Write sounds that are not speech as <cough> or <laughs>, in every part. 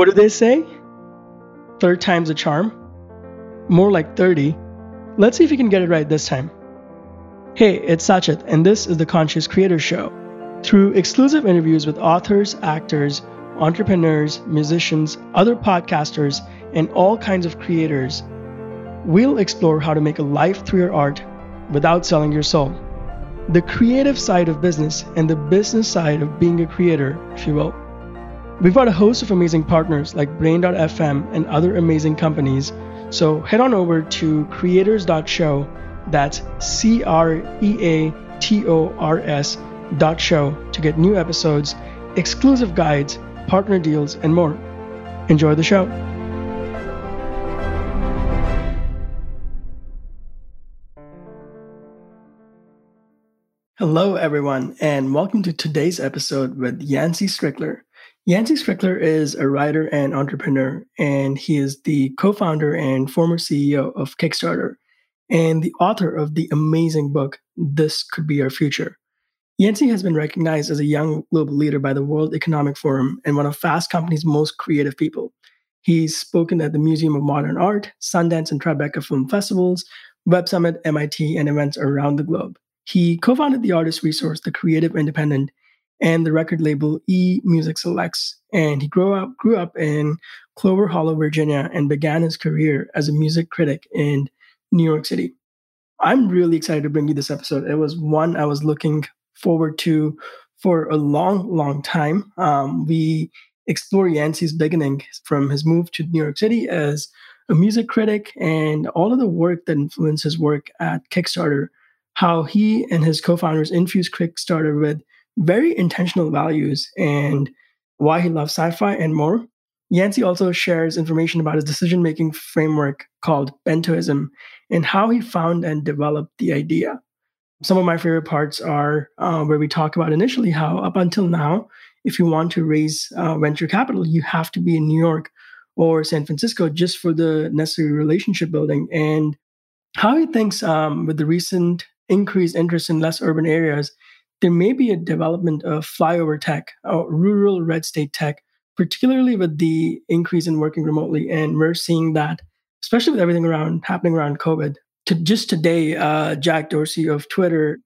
What do they say? Third time's a charm? More like 30. Let's see if you can get it right this time. Hey, it's Sachit, and this is the Conscious Creator Show. Through exclusive interviews with authors, actors, entrepreneurs, musicians, other podcasters, and all kinds of creators, we'll explore how to make a life through your art without selling your soul. The creative side of business and the business side of being a creator, if you will. We've got a host of amazing partners like Brain.fm and other amazing companies, so head on over to creators.show, that's C R E A T O R S dot show to get new episodes, exclusive guides, partner deals, and more. Enjoy the show. Hello, everyone, and welcome to today's episode with Yancey Strickler. Yancey Strickler is a writer and entrepreneur, and he is the co founder and former CEO of Kickstarter and the author of the amazing book, This Could Be Our Future. Yancey has been recognized as a young global leader by the World Economic Forum and one of Fast Company's most creative people. He's spoken at the Museum of Modern Art, Sundance and Tribeca Film Festivals, Web Summit, MIT, and events around the globe. He co founded the artist resource, The Creative Independent, and the record label E Music Selects. And he grew up, grew up in Clover Hollow, Virginia, and began his career as a music critic in New York City. I'm really excited to bring you this episode. It was one I was looking forward to for a long, long time. Um, we explore Yancey's beginning from his move to New York City as a music critic and all of the work that influenced his work at Kickstarter how he and his co-founders infused Kickstarter with very intentional values and why he loves sci-fi and more. Yancey also shares information about his decision-making framework called Bentoism and how he found and developed the idea. Some of my favorite parts are uh, where we talk about initially how up until now, if you want to raise uh, venture capital, you have to be in New York or San Francisco just for the necessary relationship building. And how he thinks um, with the recent increased interest in less urban areas, there may be a development of flyover tech, or rural red state tech, particularly with the increase in working remotely. And we're seeing that, especially with everything around happening around COVID. To just today, uh, Jack Dorsey of Twitter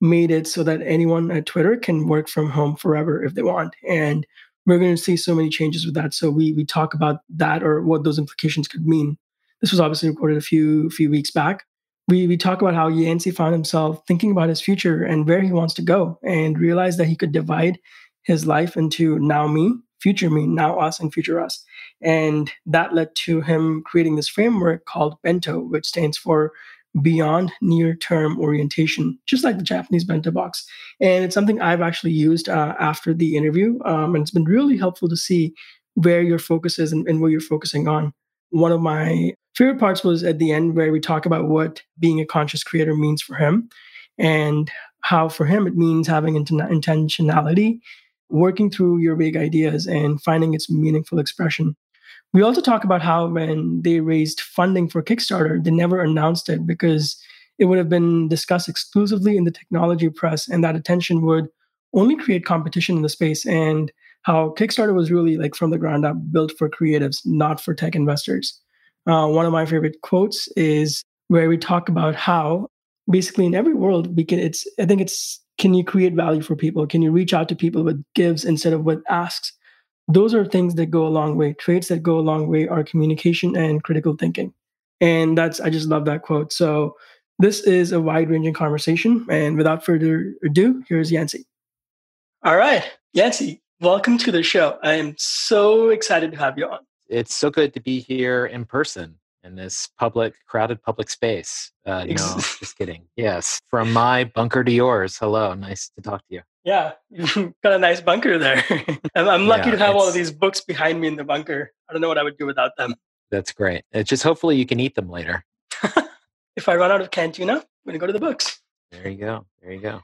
made it so that anyone at Twitter can work from home forever if they want. And we're going to see so many changes with that. So we we talk about that or what those implications could mean. This was obviously recorded a few few weeks back, we, we talk about how Yancey found himself thinking about his future and where he wants to go and realized that he could divide his life into now me, future me, now us, and future us. And that led to him creating this framework called Bento, which stands for Beyond Near Term Orientation, just like the Japanese bento box. And it's something I've actually used uh, after the interview. Um, and it's been really helpful to see where your focus is and, and what you're focusing on. One of my favorite parts was at the end where we talk about what being a conscious creator means for him and how for him it means having intentionality working through your big ideas and finding its meaningful expression. We also talk about how when they raised funding for kickstarter they never announced it because it would have been discussed exclusively in the technology press and that attention would only create competition in the space and how kickstarter was really like from the ground up built for creatives not for tech investors uh, one of my favorite quotes is where we talk about how basically in every world we can it's i think it's can you create value for people? Can you reach out to people with gives instead of with asks? Those are things that go a long way traits that go a long way are communication and critical thinking. And that's i just love that quote. So this is a wide ranging conversation. And without further ado here's Yancey. all right. Yancey, welcome to the show. I am so excited to have you on it's so good to be here in person in this public, crowded public space. Uh, no, <laughs> just kidding. Yes, from my bunker to yours. Hello, nice to talk to you. Yeah, you've <laughs> got a nice bunker there. <laughs> I'm, I'm lucky yeah, to have all of these books behind me in the bunker. I don't know what I would do without them. That's great. It's just hopefully you can eat them later. if I run out of canned tuna, I'm going to go to the books. There you go. There you go.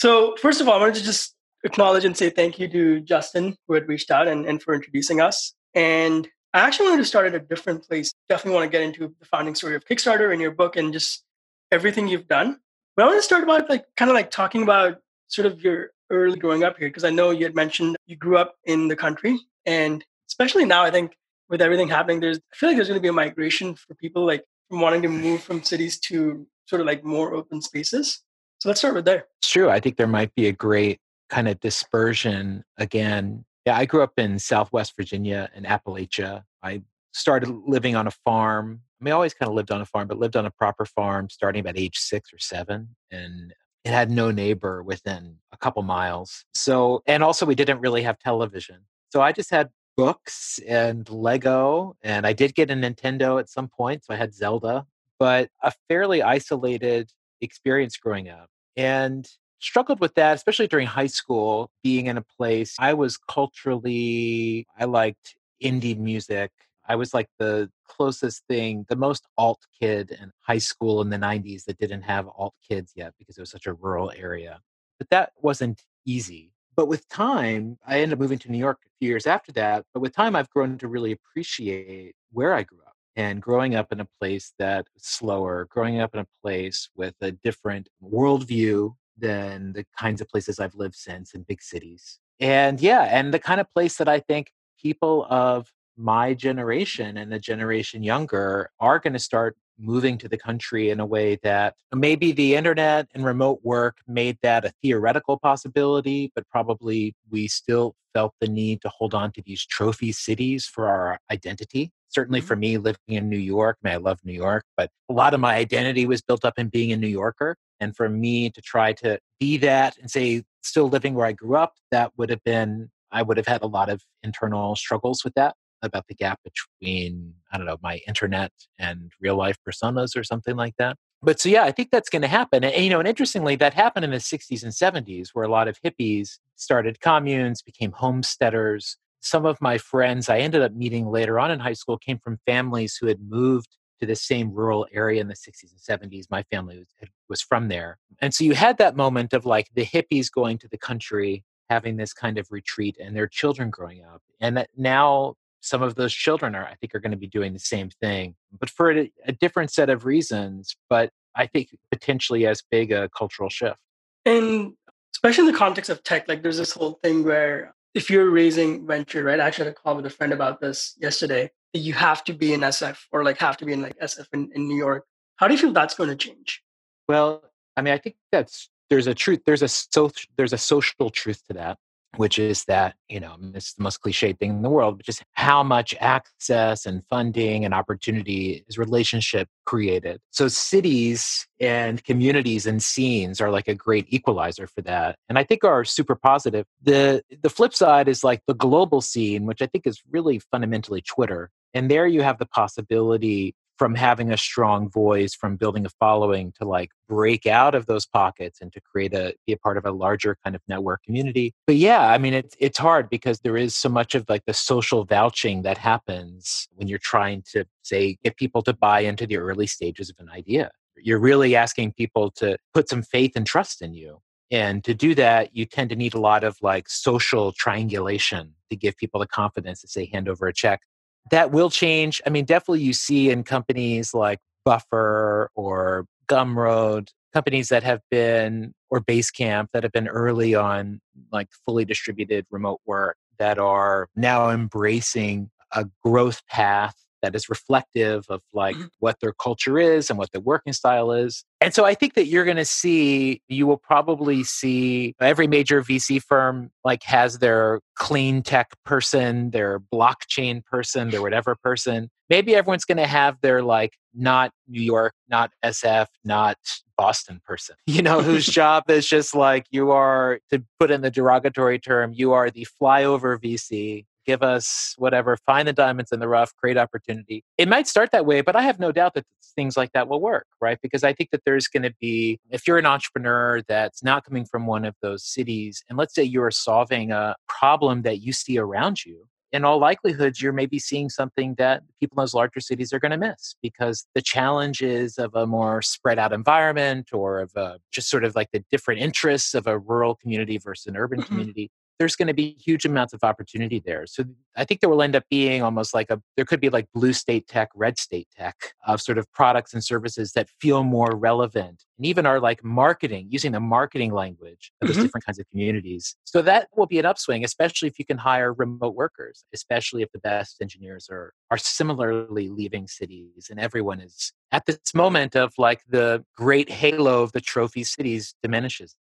So, first of all, I wanted to just acknowledge and say thank you to Justin who had reached out and, and for introducing us. And I actually wanted to start at a different place. Definitely want to get into the founding story of Kickstarter and your book and just everything you've done. But I want to start about like kind of like talking about sort of your early growing up here because I know you had mentioned you grew up in the country and especially now, I think with everything happening, there's I feel like there's going to be a migration for people like from wanting to move from cities to sort of like more open spaces. So let's start with there. It's true. I think there might be a great kind of dispersion again. Yeah, I grew up in Southwest Virginia in Appalachia. I started living on a farm. I mean, I always kind of lived on a farm, but lived on a proper farm starting about age six or seven. And it had no neighbor within a couple miles. So, and also we didn't really have television. So I just had books and Lego, and I did get a Nintendo at some point. So I had Zelda, but a fairly isolated experience growing up. And struggled with that, especially during high school, being in a place I was culturally, I liked indie music. I was like the closest thing, the most alt kid in high school in the 90s that didn't have alt kids yet because it was such a rural area. But that wasn't easy. But with time, I ended up moving to New York a few years after that. But with time, I've grown to really appreciate where I grew up and growing up in a place that slower, growing up in a place with a different worldview than the kinds of places I've lived since in big cities. And yeah, and the kind of place that I think people of my generation and the generation younger are going to start moving to the country in a way that maybe the internet and remote work made that a theoretical possibility, but probably we still felt the need to hold on to these trophy cities for our identity. Certainly for mm-hmm. me, living in New York, I mean, I love New York, but a lot of my identity was built up in being a New Yorker. And for me to try to be that and say, still living where I grew up, that would have been, I would have had a lot of internal struggles with that about the gap between, I don't know, my internet and real life personas or something like that. But so, yeah, I think that's going to happen. And, you know, and interestingly, that happened in the 60s and 70s where a lot of hippies started communes, became homesteaders. Some of my friends I ended up meeting later on in high school came from families who had moved to the same rural area in the 60s and 70s. My family was, was from there. And so you had that moment of like the hippies going to the country, having this kind of retreat, and their children growing up. And that now some of those children are, I think, are going to be doing the same thing, but for a, a different set of reasons. But I think potentially as big a cultural shift. And especially in the context of tech, like there's this whole thing where if you're raising venture, right? I actually had a call with a friend about this yesterday. You have to be in SF or like have to be in like SF in, in New York. How do you feel that's going to change? Well, I mean, I think that's there's a truth. There's a so there's a social truth to that which is that, you know, it's the most cliche thing in the world, but just how much access and funding and opportunity is relationship created. So cities and communities and scenes are like a great equalizer for that. And I think are super positive. The the flip side is like the global scene, which I think is really fundamentally Twitter. And there you have the possibility from having a strong voice from building a following to like break out of those pockets and to create a be a part of a larger kind of network community. But yeah i mean it's it's hard because there is so much of like the social vouching that happens when you're trying to say get people to buy into the early stages of an idea. You're really asking people to put some faith and trust in you and to do that you tend to need a lot of like social triangulation to give people the confidence to say hand over a check that will change. I mean, definitely you see in companies like Buffer or Gumroad, companies that have been, or Basecamp that have been early on like fully distributed remote work that are now embracing a growth path that is reflective of like mm-hmm. what their culture is and what their working style is. And so I think that you're going to see, you will probably see every major VC firm like has their clean tech person, their blockchain person, their whatever person. Maybe everyone's going to have their like not New York, not SF, not Boston person, <laughs> you know, whose <laughs> job is just like you are, to put in the derogatory term, you are the flyover VC give us whatever, find the diamonds in the rough, create opportunity. It might start that way, but I have no doubt that things like that will work, right? Because I think that there's going to be, if you're an entrepreneur that's not coming from one of those cities, and let's say you're solving a problem that you see around you, in all likelihood, you're maybe seeing something that people in those larger cities are going to miss because the challenges of a more spread out environment or of a, just sort of like the different interests of a rural community versus an urban mm-hmm. community there's going to be huge amounts of opportunity there. So I think there will end up being almost like a, there could be like blue state tech, red state tech of sort of products and services that feel more relevant and even are like marketing, using the marketing language of those mm-hmm. different kinds of communities. So that will be an upswing, especially if you can hire remote workers, especially if the best engineers are, are similarly leaving cities and everyone is at this moment of like the great halo of the trophy cities diminishes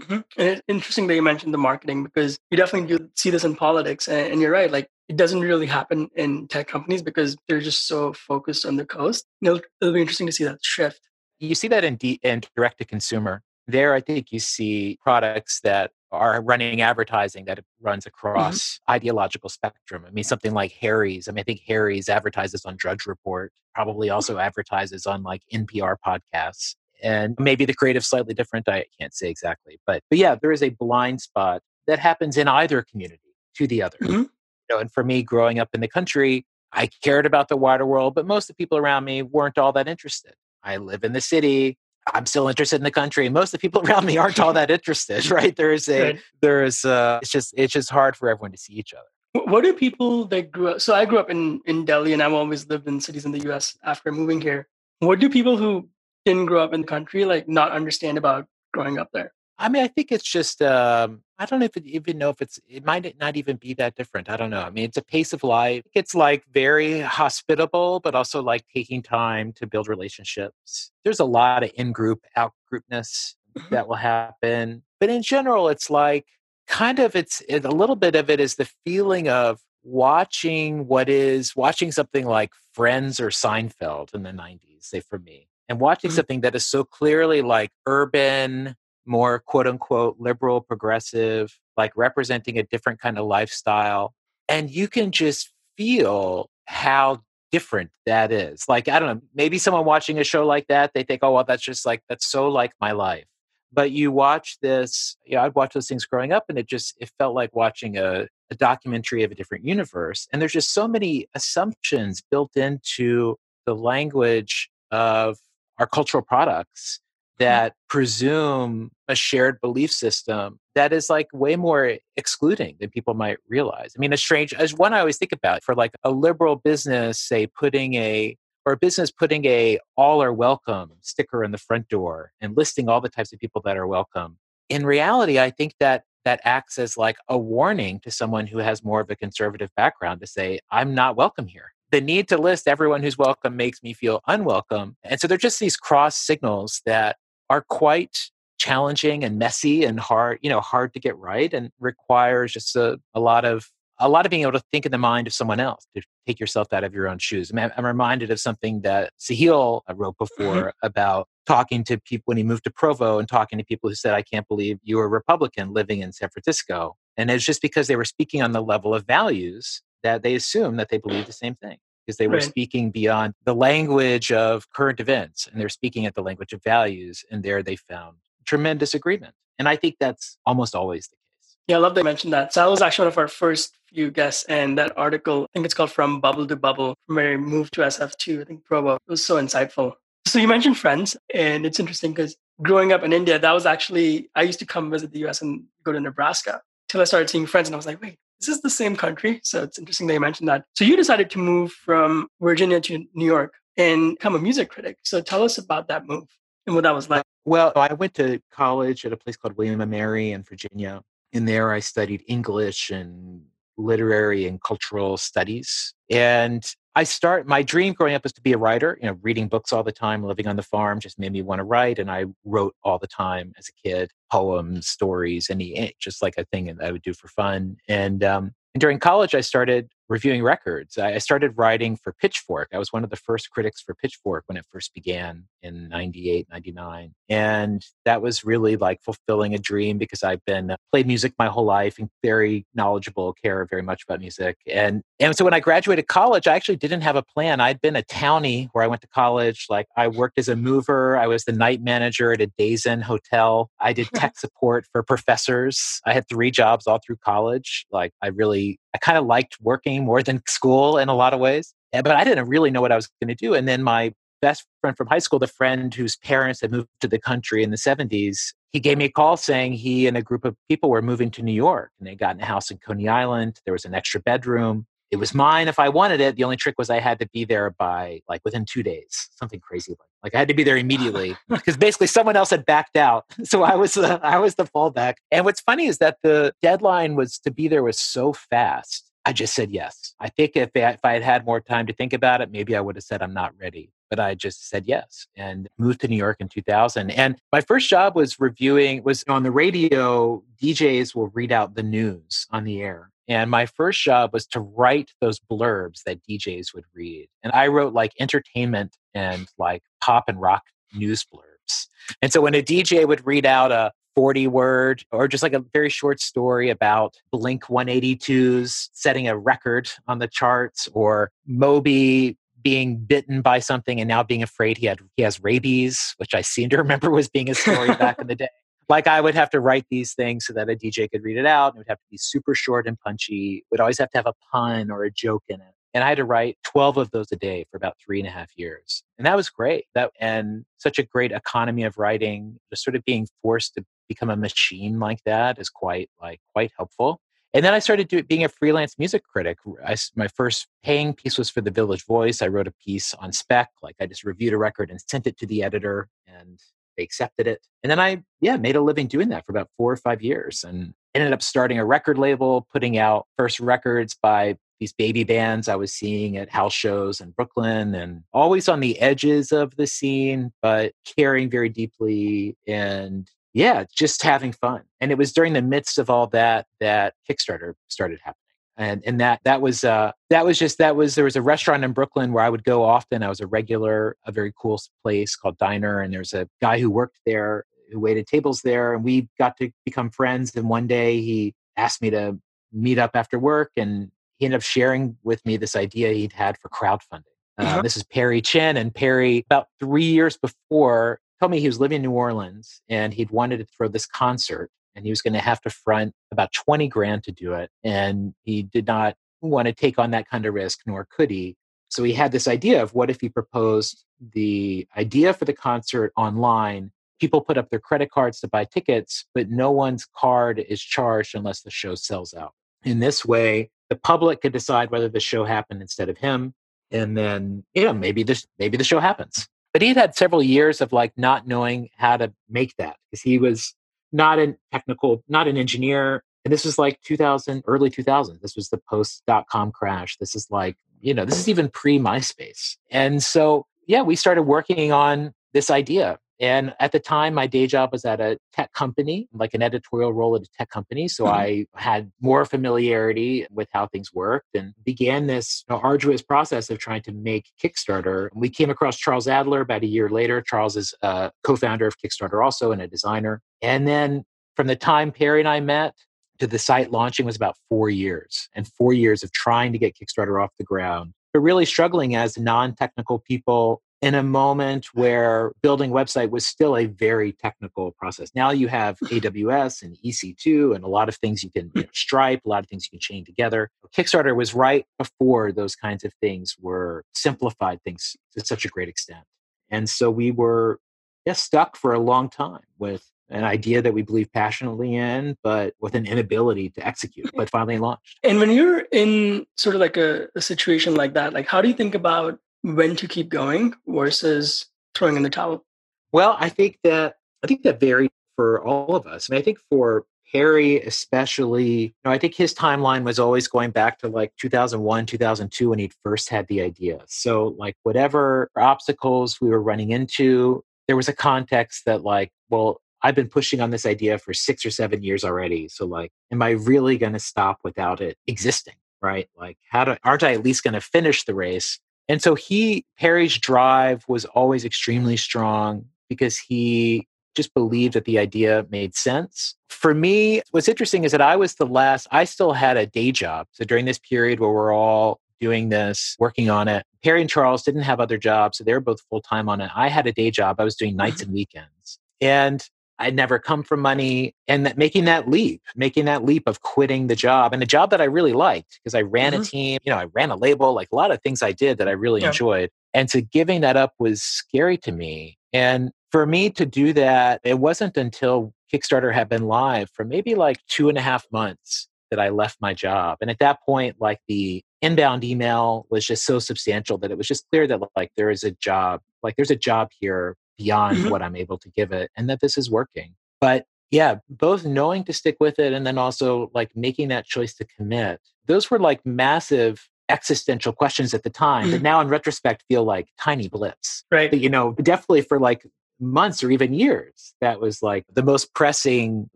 Mm-hmm. And it's interesting that you mentioned the marketing because you definitely do see this in politics. And, and, you're right, like it doesn't really happen in tech companies because they're just so focused on the coast. It'll, it'll be interesting to see that shift. You see that in, D, in direct to consumer. There, I think you see products that are running advertising that runs mm-hmm. across mm-hmm. ideological spectrum. I mean, something like Harry's. I mean, I think Harry's advertises on Drudge Report, probably also advertises on like NPR podcasts and maybe the creative slightly different i can't say exactly but but yeah there is a blind spot that happens in either community to the other. Mm-hmm. you know and for me growing up in the country i cared about the wider world but most of the people around me weren't all that interested. I live in the city i'm still interested in the country most of the people <laughs> around me aren't all that interested right? There's a right. there's uh it's just it's just hard for everyone to see each other. What do people that grew up so i grew up in in delhi and i've always lived in cities in the us after moving here. What do people who didn't grow up in the country like not understand about growing up there? I mean, I think it's just um, I don't even even know if it's it might not even be that different. I don't know. I mean, it's a pace of life. It's like very hospitable, but also like taking time to build relationships. There's a lot of in group, out groupness mm-hmm. that will happen, but in general, it's like kind of it's it, a little bit of it is the feeling of watching what is watching something like Friends or Seinfeld in the 90s, say for me and watching mm-hmm. something that is so clearly like urban, more quote unquote liberal, progressive, like representing a different kind of lifestyle. And you can just feel how different that is. Like, I don't know, maybe someone watching a show like that, they think, oh, well, that's just like, that's so like my life. But you watch this, you know, I'd watch those things growing up and it just, it felt like watching a, a documentary of a different universe. And there's just so many assumptions built into the language of are cultural products that presume a shared belief system that is like way more excluding than people might realize. I mean, a strange, as one I always think about for like a liberal business, say putting a, or a business putting a all are welcome sticker in the front door and listing all the types of people that are welcome. In reality, I think that that acts as like a warning to someone who has more of a conservative background to say, I'm not welcome here the need to list everyone who's welcome makes me feel unwelcome. And so they're just these cross signals that are quite challenging and messy and hard, you know, hard to get right and requires just a, a lot of a lot of being able to think in the mind of someone else to take yourself out of your own shoes. I mean, I'm reminded of something that Sahil wrote mm-hmm. before mm-hmm. about talking to people when he moved to Provo and talking to people who said, I can't believe you are a Republican living in San Francisco. And it's just because they were speaking on the level of values that they assume that they believe the same thing because they were right. speaking beyond the language of current events and they're speaking at the language of values and there they found tremendous agreement and i think that's almost always the case. Yeah i love that you mentioned that. Sal was actually one of our first few guests and that article i think it's called from bubble to bubble from where he moved to sf2 i think provo it was so insightful. So you mentioned friends and it's interesting because growing up in india that was actually i used to come visit the us and go to nebraska till i started seeing friends and i was like wait this is the same country. So it's interesting that you mentioned that. So you decided to move from Virginia to New York and become a music critic. So tell us about that move and what that was like. Uh, well, I went to college at a place called William and Mary in Virginia. And there, I studied English and literary and cultural studies. And I start my dream growing up was to be a writer, you know, reading books all the time, living on the farm just made me want to write. And I wrote all the time as a kid, poems, stories, any eh, just like a thing that I would do for fun. And um, and during college, I started reviewing records. I started writing for Pitchfork. I was one of the first critics for Pitchfork when it first began in 98, 99. And that was really like fulfilling a dream because I've been uh, played music my whole life and very knowledgeable, care very much about music. And and so when I graduated college, I actually didn't have a plan. I'd been a townie where I went to college. Like I worked as a mover. I was the night manager at a Days Inn hotel. I did <laughs> tech support for professors. I had three jobs all through college. Like I really I kind of liked working more than school in a lot of ways. But I didn't really know what I was going to do. And then my best friend from high school, the friend whose parents had moved to the country in the 70s, he gave me a call saying he and a group of people were moving to New York and they got in a house in Coney Island. There was an extra bedroom. It was mine if I wanted it. The only trick was I had to be there by like within two days, something crazy like like I had to be there immediately <laughs> because basically someone else had backed out, <laughs> so I was uh, I was the fallback. And what's funny is that the deadline was to be there was so fast. I just said yes. I think if I, if I had had more time to think about it, maybe I would have said I'm not ready. But I just said yes and moved to New York in 2000. And my first job was reviewing was on the radio. DJs will read out the news on the air and my first job was to write those blurbs that DJs would read. And I wrote like entertainment and like pop and rock news blurbs. And so when a DJ would read out a 40 word or just like a very short story about Blink 182's setting a record on the charts or Moby being bitten by something and now being afraid he had he has rabies, which I seem to remember was being a story back in the day like I would have to write these things so that a DJ could read it out. It would have to be super short and punchy. It would always have to have a pun or a joke in it. And I had to write 12 of those a day for about three and a half years. And that was great. That and such a great economy of writing. Just sort of being forced to become a machine like that is quite like quite helpful. And then I started doing, being a freelance music critic. I, my first paying piece was for the Village Voice. I wrote a piece on spec, like I just reviewed a record and sent it to the editor, and they accepted it. And then I, yeah, made a living doing that for about four or five years and ended up starting a record label, putting out first records by these baby bands I was seeing at house shows in Brooklyn and always on the edges of the scene, but caring very deeply and yeah, just having fun. And it was during the midst of all that that Kickstarter started happening and and that that was uh, that was just that was there was a restaurant in Brooklyn where I would go often. I was a regular, a very cool place called Diner, and there's a guy who worked there who waited tables there, and we got to become friends. And one day he asked me to meet up after work, and he ended up sharing with me this idea he'd had for crowdfunding. Uh, uh-huh. This is Perry Chen, and Perry about three years before told me he was living in New Orleans and he'd wanted to throw this concert and he was going to have to front about 20 grand to do it. And he did not want to take on that kind of risk, nor could he. So he had this idea of what if he proposed the idea for the concert online? People put up their credit cards to buy tickets, but no one's card is charged unless the show sells out. In this way, the public could decide whether the show happened instead of him. And then, you know, maybe this maybe the show happens. But he had had several years of like not knowing how to make that because he was not a technical, not an engineer. And this was like 2000, early 2000. This was the post dot com crash. This is like, you know, this is even pre MySpace. And so, yeah, we started working on this idea. And at the time, my day job was at a tech company, like an editorial role at a tech company. So mm-hmm. I had more familiarity with how things worked and began this you know, arduous process of trying to make Kickstarter. We came across Charles Adler about a year later. Charles is a co founder of Kickstarter also and a designer. And then from the time Perry and I met to the site launching was about four years and four years of trying to get Kickstarter off the ground, but really struggling as non technical people in a moment where building website was still a very technical process. Now you have <laughs> AWS and EC2 and a lot of things you can you know, <laughs> Stripe, a lot of things you can chain together. Kickstarter was right before those kinds of things were simplified things to such a great extent. And so we were just stuck for a long time with an idea that we believe passionately in, but with an inability to execute, but finally launched. And when you're in sort of like a, a situation like that, like how do you think about when to keep going versus throwing in the towel? Well, I think that I think that varied for all of us. I mean, I think for Perry, especially, you know, I think his timeline was always going back to like 2001, 2002 when he first had the idea. So like whatever obstacles we were running into, there was a context that like, well, I've been pushing on this idea for 6 or 7 years already. So like, am I really going to stop without it existing? Right? Like, how do aren't I at least going to finish the race? And so he, Perry's drive was always extremely strong because he just believed that the idea made sense. For me, what's interesting is that I was the last, I still had a day job. So during this period where we're all doing this, working on it, Perry and Charles didn't have other jobs. So they were both full time on it. I had a day job. I was doing nights mm-hmm. and weekends. And I'd never come from money and that making that leap, making that leap of quitting the job and a job that I really liked because I ran mm-hmm. a team, you know, I ran a label, like a lot of things I did that I really yeah. enjoyed. And so giving that up was scary to me. And for me to do that, it wasn't until Kickstarter had been live for maybe like two and a half months that I left my job. And at that point, like the inbound email was just so substantial that it was just clear that like there is a job, like there's a job here beyond mm-hmm. what I'm able to give it and that this is working. But yeah, both knowing to stick with it and then also like making that choice to commit. Those were like massive existential questions at the time mm-hmm. that now in retrospect feel like tiny blips. Right. But, you know, definitely for like months or even years, that was like the most pressing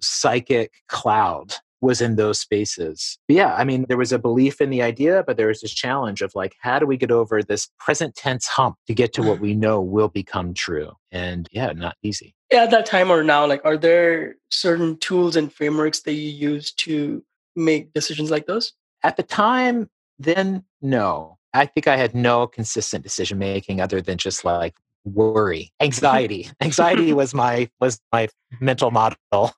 psychic cloud was in those spaces. But yeah, I mean, there was a belief in the idea, but there was this challenge of like, how do we get over this present tense hump to get to what mm-hmm. we know will become true? And yeah, not easy. Yeah, at that time or now, like, are there certain tools and frameworks that you use to make decisions like those? At the time, then no. I think I had no consistent decision making other than just like worry. Anxiety. Anxiety <laughs> was my was my mental model. <laughs>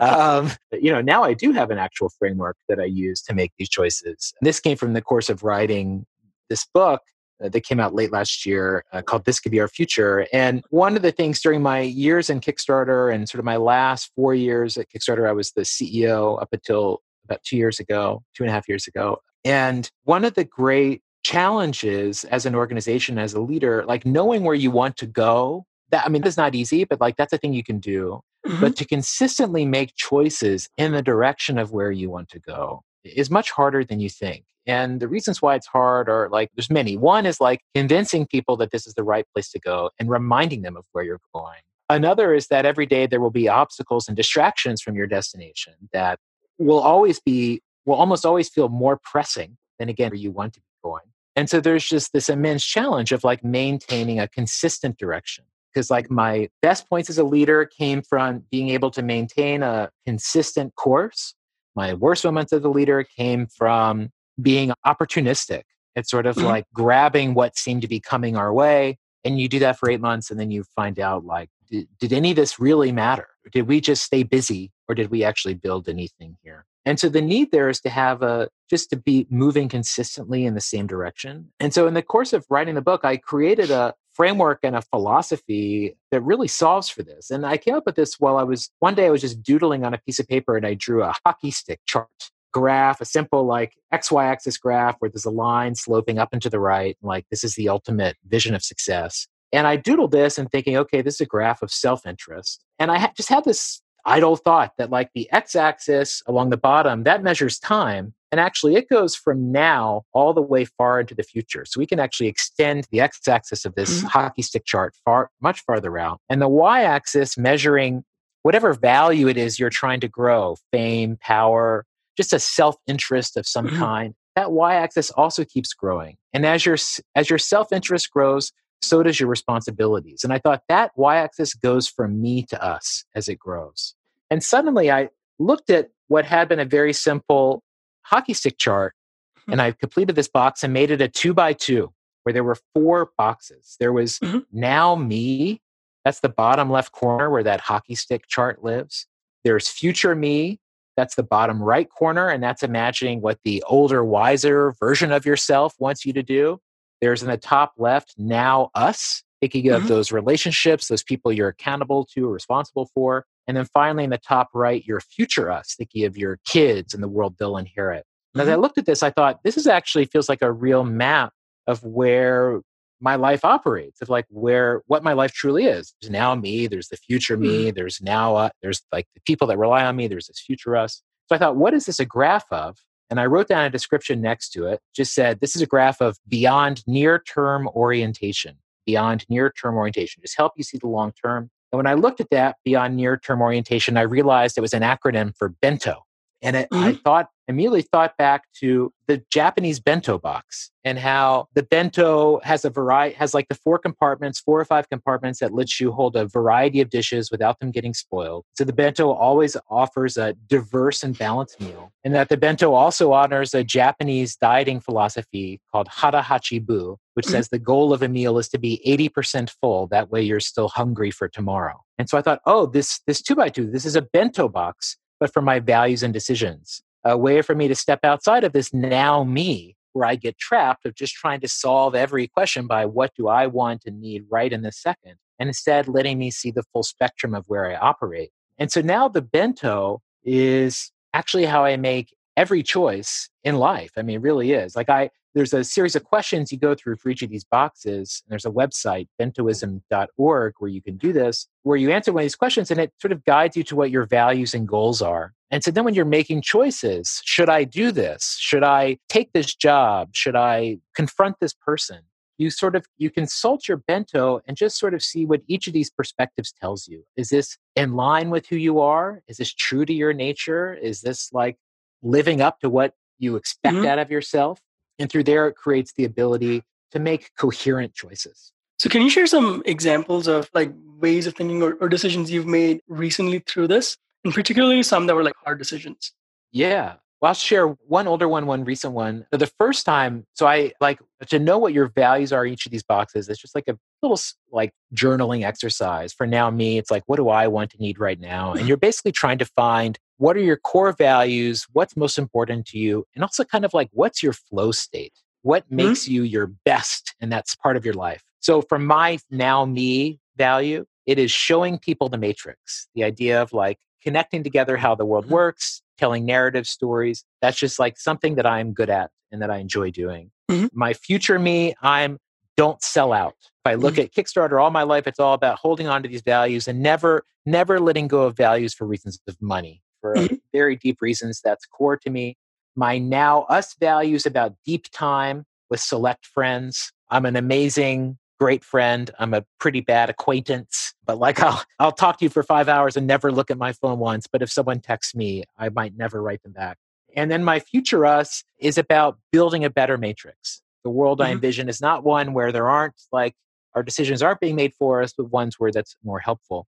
Um, you know now i do have an actual framework that i use to make these choices. This came from the course of writing this book uh, that came out late last year uh, called this could be our future. And one of the things during my years in kickstarter and sort of my last four years at kickstarter i was the ceo up until about two years ago two and a half years ago. And one of the great challenges as an organization, as a leader, like knowing where you want to go. That I mean, that's not easy, but like that's a thing you can do. Mm-hmm. But to consistently make choices in the direction of where you want to go is much harder than you think. And the reasons why it's hard are like there's many. One is like convincing people that this is the right place to go and reminding them of where you're going. Another is that every day there will be obstacles and distractions from your destination that will always be will almost always feel more pressing than again where you want to be going. And so there's just this immense challenge of like maintaining a consistent direction. Because like my best points as a leader came from being able to maintain a consistent course. My worst moments as a leader came from being opportunistic. It's sort of mm-hmm. like grabbing what seemed to be coming our way. And you do that for eight months, and then you find out like, did, did any of this really matter? Did we just stay busy, or did we actually build anything here? And so the need there is to have a just to be moving consistently in the same direction. And so in the course of writing the book, I created a framework and a philosophy that really solves for this. And I came up with this while I was one day I was just doodling on a piece of paper and I drew a hockey stick chart graph, a simple like XY axis graph where there's a line sloping up and to the right. Like this is the ultimate vision of success. And I doodled this and thinking, okay, this is a graph of self interest. And I ha- just had this idle thought that like the x-axis along the bottom that measures time and actually it goes from now all the way far into the future so we can actually extend the x-axis of this mm-hmm. hockey stick chart far much farther out and the y-axis measuring whatever value it is you're trying to grow fame power just a self-interest of some mm-hmm. kind that y-axis also keeps growing and as your as your self-interest grows so does your responsibilities. And I thought that y axis goes from me to us as it grows. And suddenly I looked at what had been a very simple hockey stick chart mm-hmm. and I completed this box and made it a two by two where there were four boxes. There was mm-hmm. now me, that's the bottom left corner where that hockey stick chart lives. There's future me, that's the bottom right corner, and that's imagining what the older, wiser version of yourself wants you to do. There's in the top left, now us, thinking mm-hmm. of those relationships, those people you're accountable to or responsible for. And then finally in the top right, your future us, thinking of your kids and the world they'll inherit. And mm-hmm. as I mm-hmm. looked at this, I thought this is actually feels like a real map of where my life operates, of like where what my life truly is. There's now me, there's the future me, mm-hmm. there's now uh, there's like the people that rely on me, there's this future us. So I thought, what is this a graph of? And I wrote down a description next to it, just said, this is a graph of beyond near term orientation, beyond near term orientation, just help you see the long term. And when I looked at that beyond near term orientation, I realized it was an acronym for bento. And it, mm-hmm. I thought, immediately thought back to the Japanese bento box and how the bento has a variety, has like the four compartments, four or five compartments that lets you hold a variety of dishes without them getting spoiled. So the bento always offers a diverse and balanced meal. And that the bento also honors a Japanese dieting philosophy called hara hachi bu, which says the goal of a meal is to be 80% full. That way you're still hungry for tomorrow. And so I thought, oh, this, this two by two, this is a bento box but for my values and decisions. A way for me to step outside of this now me where I get trapped of just trying to solve every question by what do I want and need right in this second, and instead letting me see the full spectrum of where I operate. And so now the bento is actually how I make every choice in life. I mean, it really is. Like I there's a series of questions you go through for each of these boxes. And there's a website, bentoism.org, where you can do this, where you answer one of these questions and it sort of guides you to what your values and goals are. And so then when you're making choices, should I do this? Should I take this job? Should I confront this person? You sort of you consult your bento and just sort of see what each of these perspectives tells you. Is this in line with who you are? Is this true to your nature? Is this like living up to what you expect mm-hmm. out of yourself? And through there, it creates the ability to make coherent choices. So, can you share some examples of like ways of thinking or, or decisions you've made recently through this, and particularly some that were like hard decisions? Yeah. Well, I'll share one older one, one recent one. The first time, so I like to know what your values are in each of these boxes. It's just like a little like journaling exercise. For now, me, it's like, what do I want to need right now? And you're basically trying to find what are your core values, what's most important to you, and also kind of like what's your flow state? What mm-hmm. makes mm-hmm. you your best? And that's part of your life. So for my now me value, it is showing people the matrix, the idea of like connecting together how the world mm-hmm. works, telling narrative stories. That's just like something that I'm good at and that I enjoy doing. Mm-hmm. My future me, I'm don't sell out. If I look mm-hmm. at Kickstarter all my life, it's all about holding on to these values and never, never letting go of values for reasons of money, for mm-hmm. very deep reasons. That's core to me. My now us values about deep time with select friends. I'm an amazing great friend. I'm a pretty bad acquaintance, but like <laughs> I'll I'll talk to you for 5 hours and never look at my phone once, but if someone texts me, I might never write them back. And then my future us is about building a better matrix. The world mm-hmm. I envision is not one where there aren't like our decisions aren't being made for us, but ones where that's more helpful.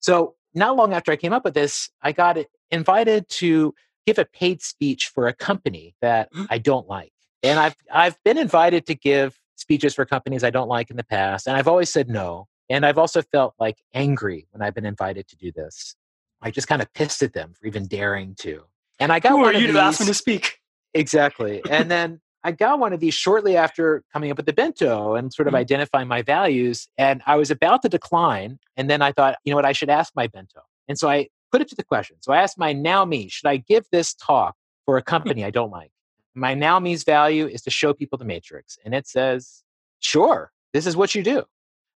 So not long after I came up with this, I got invited to give a paid speech for a company that. <gasps> I don't like. And I've I've been invited to give speeches for companies I don't like in the past. And I've always said no. And I've also felt like angry when I've been invited to do this. I just kind of pissed at them for even daring to. And I got Who one are you to ask me to speak? Exactly. and then I got one of these shortly after coming up with the bento and sort of mm-hmm. identifying my values. And I was about to decline. And then I thought, you know what, I should ask my bento. And so I put it to the question. So I asked my now me, should I give this talk for a company I don't like? My now me's value is to show people the matrix. And it says, sure, this is what you do.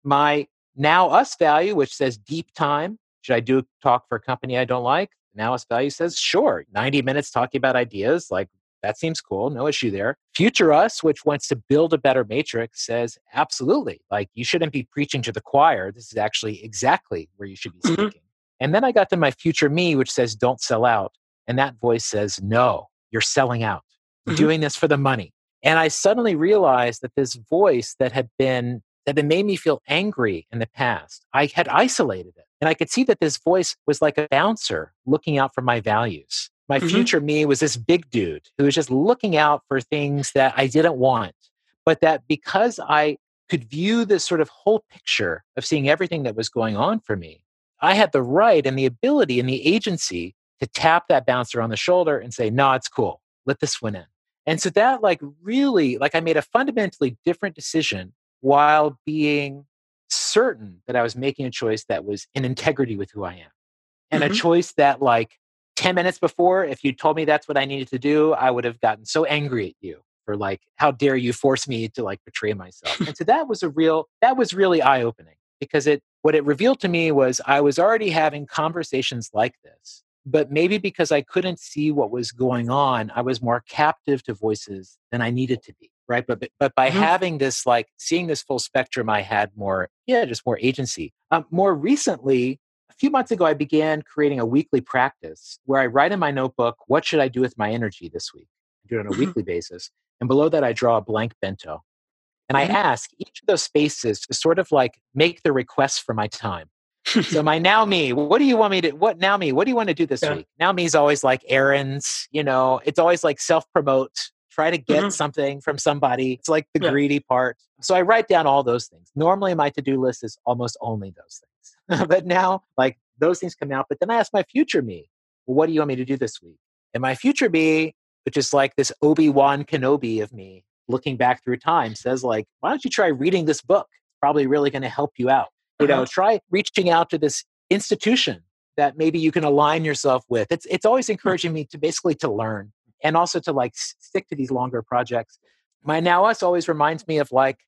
My now us value, which says deep time, should I do a talk for a company I don't like? Now us value says, sure, 90 minutes talking about ideas, like that seems cool, no issue there. Future us, which wants to build a better matrix, says, absolutely, like you shouldn't be preaching to the choir. This is actually exactly where you should be mm-hmm. speaking. Mm-hmm. And then I got to my future me, which says, don't sell out. And that voice says, no, you're selling out. You're mm-hmm. doing this for the money. And I suddenly realized that this voice that had been that had made me feel angry in the past, I had isolated it. And I could see that this voice was like a bouncer looking out for my values. My mm-hmm. future me was this big dude who was just looking out for things that I didn't want. But that because I could view this sort of whole picture of seeing everything that was going on for me, I had the right and the ability and the agency to tap that bouncer on the shoulder and say, no, it's cool. Let this one in. And so that like really like I made a fundamentally different decision while being certain that I was making a choice that was in integrity with who I am. And mm-hmm. a choice that like 10 minutes before if you told me that's what I needed to do, I would have gotten so angry at you for like how dare you force me to like betray myself. and so that was a real that was really eye-opening because it what it revealed to me was I was already having conversations like this but maybe because I couldn't see what was going on, I was more captive to voices than I needed to be. Right. But, but by mm-hmm. having this, like seeing this full spectrum, I had more, yeah, just more agency. Um, more recently, few months ago, I began creating a weekly practice where I write in my notebook, what should I do with my energy this week? I do it on a <laughs> weekly basis. And below that, I draw a blank bento. And I mm-hmm. ask each of those spaces to sort of like make the request for my time so my now me, what do you want me to what now me? What do you want to do this yeah. week? Now me is always like errands, you know, it's always like self promote, try to get mm-hmm. something from somebody. It's like the yeah. greedy part. So I write down all those things. Normally my to-do list is almost only those things. <laughs> but now like those things come out, but then I ask my future me, well, what do you want me to do this week? And my future me which is like this Obi-Wan Kenobi of me looking back through time says like, why don't you try reading this book? It's probably really going to help you out. You know, uh-huh. try reaching out to this institution that maybe you can align yourself with. It's it's always encouraging me to basically to learn and also to like stick to these longer projects. My now us always reminds me of like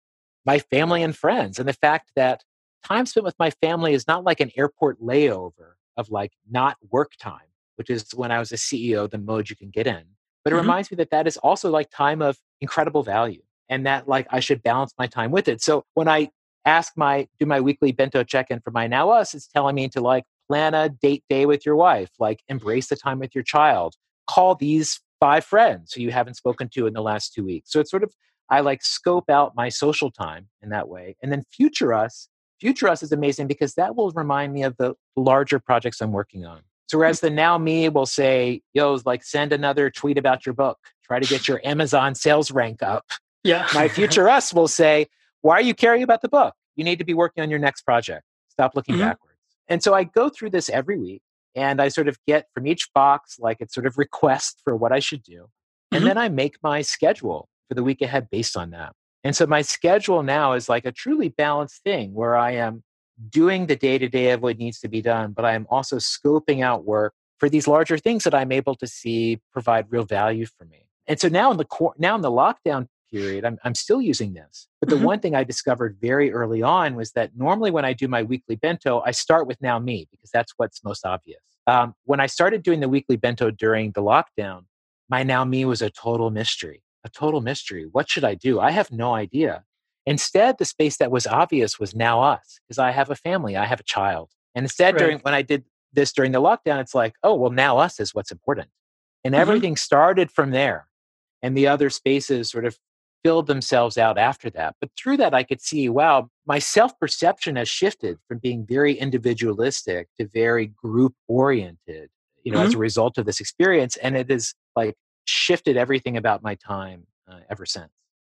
my family and friends and the fact that time spent with my family is not like an airport layover of like not work time, which is when I was a CEO, the mode you can get in. But it mm-hmm. reminds me that that is also like time of incredible value and that like I should balance my time with it. So when I ask my do my weekly bento check-in for my now us, it's telling me to like plan a date day with your wife, like embrace the time with your child, call these five friends who you haven't spoken to in the last two weeks. So it's sort of I like scope out my social time in that way. And then future us, future us is amazing because that will remind me of the larger projects I'm working on. So whereas the now me will say, yo, like send another tweet about your book, try to get your Amazon sales rank up. Yeah. My future us will say, why are you caring about the book? You need to be working on your next project. Stop looking mm-hmm. backwards. And so I go through this every week and I sort of get from each box like it's sort of request for what I should do. And mm-hmm. then I make my schedule for the week ahead based on that. And so my schedule now is like a truly balanced thing where I am doing the day to day of what needs to be done, but I am also scoping out work for these larger things that I'm able to see provide real value for me. And so now in the cor- now in the lockdown period, I'm, I'm still using this. But the mm-hmm. one thing I discovered very early on was that normally when I do my weekly bento, I start with now me because that's what's most obvious. Um, when I started doing the weekly bento during the lockdown, my now me was a total mystery, a total mystery. What should I do? I have no idea. Instead, the space that was obvious was now us because I have a family, I have a child. And instead, right. during when I did this during the lockdown, it's like, oh, well, now us is what's important. And mm-hmm. everything started from there. And the other spaces sort of filled themselves out after that. But through that, I could see, wow, my self perception has shifted from being very individualistic to very group oriented, you know, mm-hmm. as a result of this experience. And it has like shifted everything about my time uh, ever since.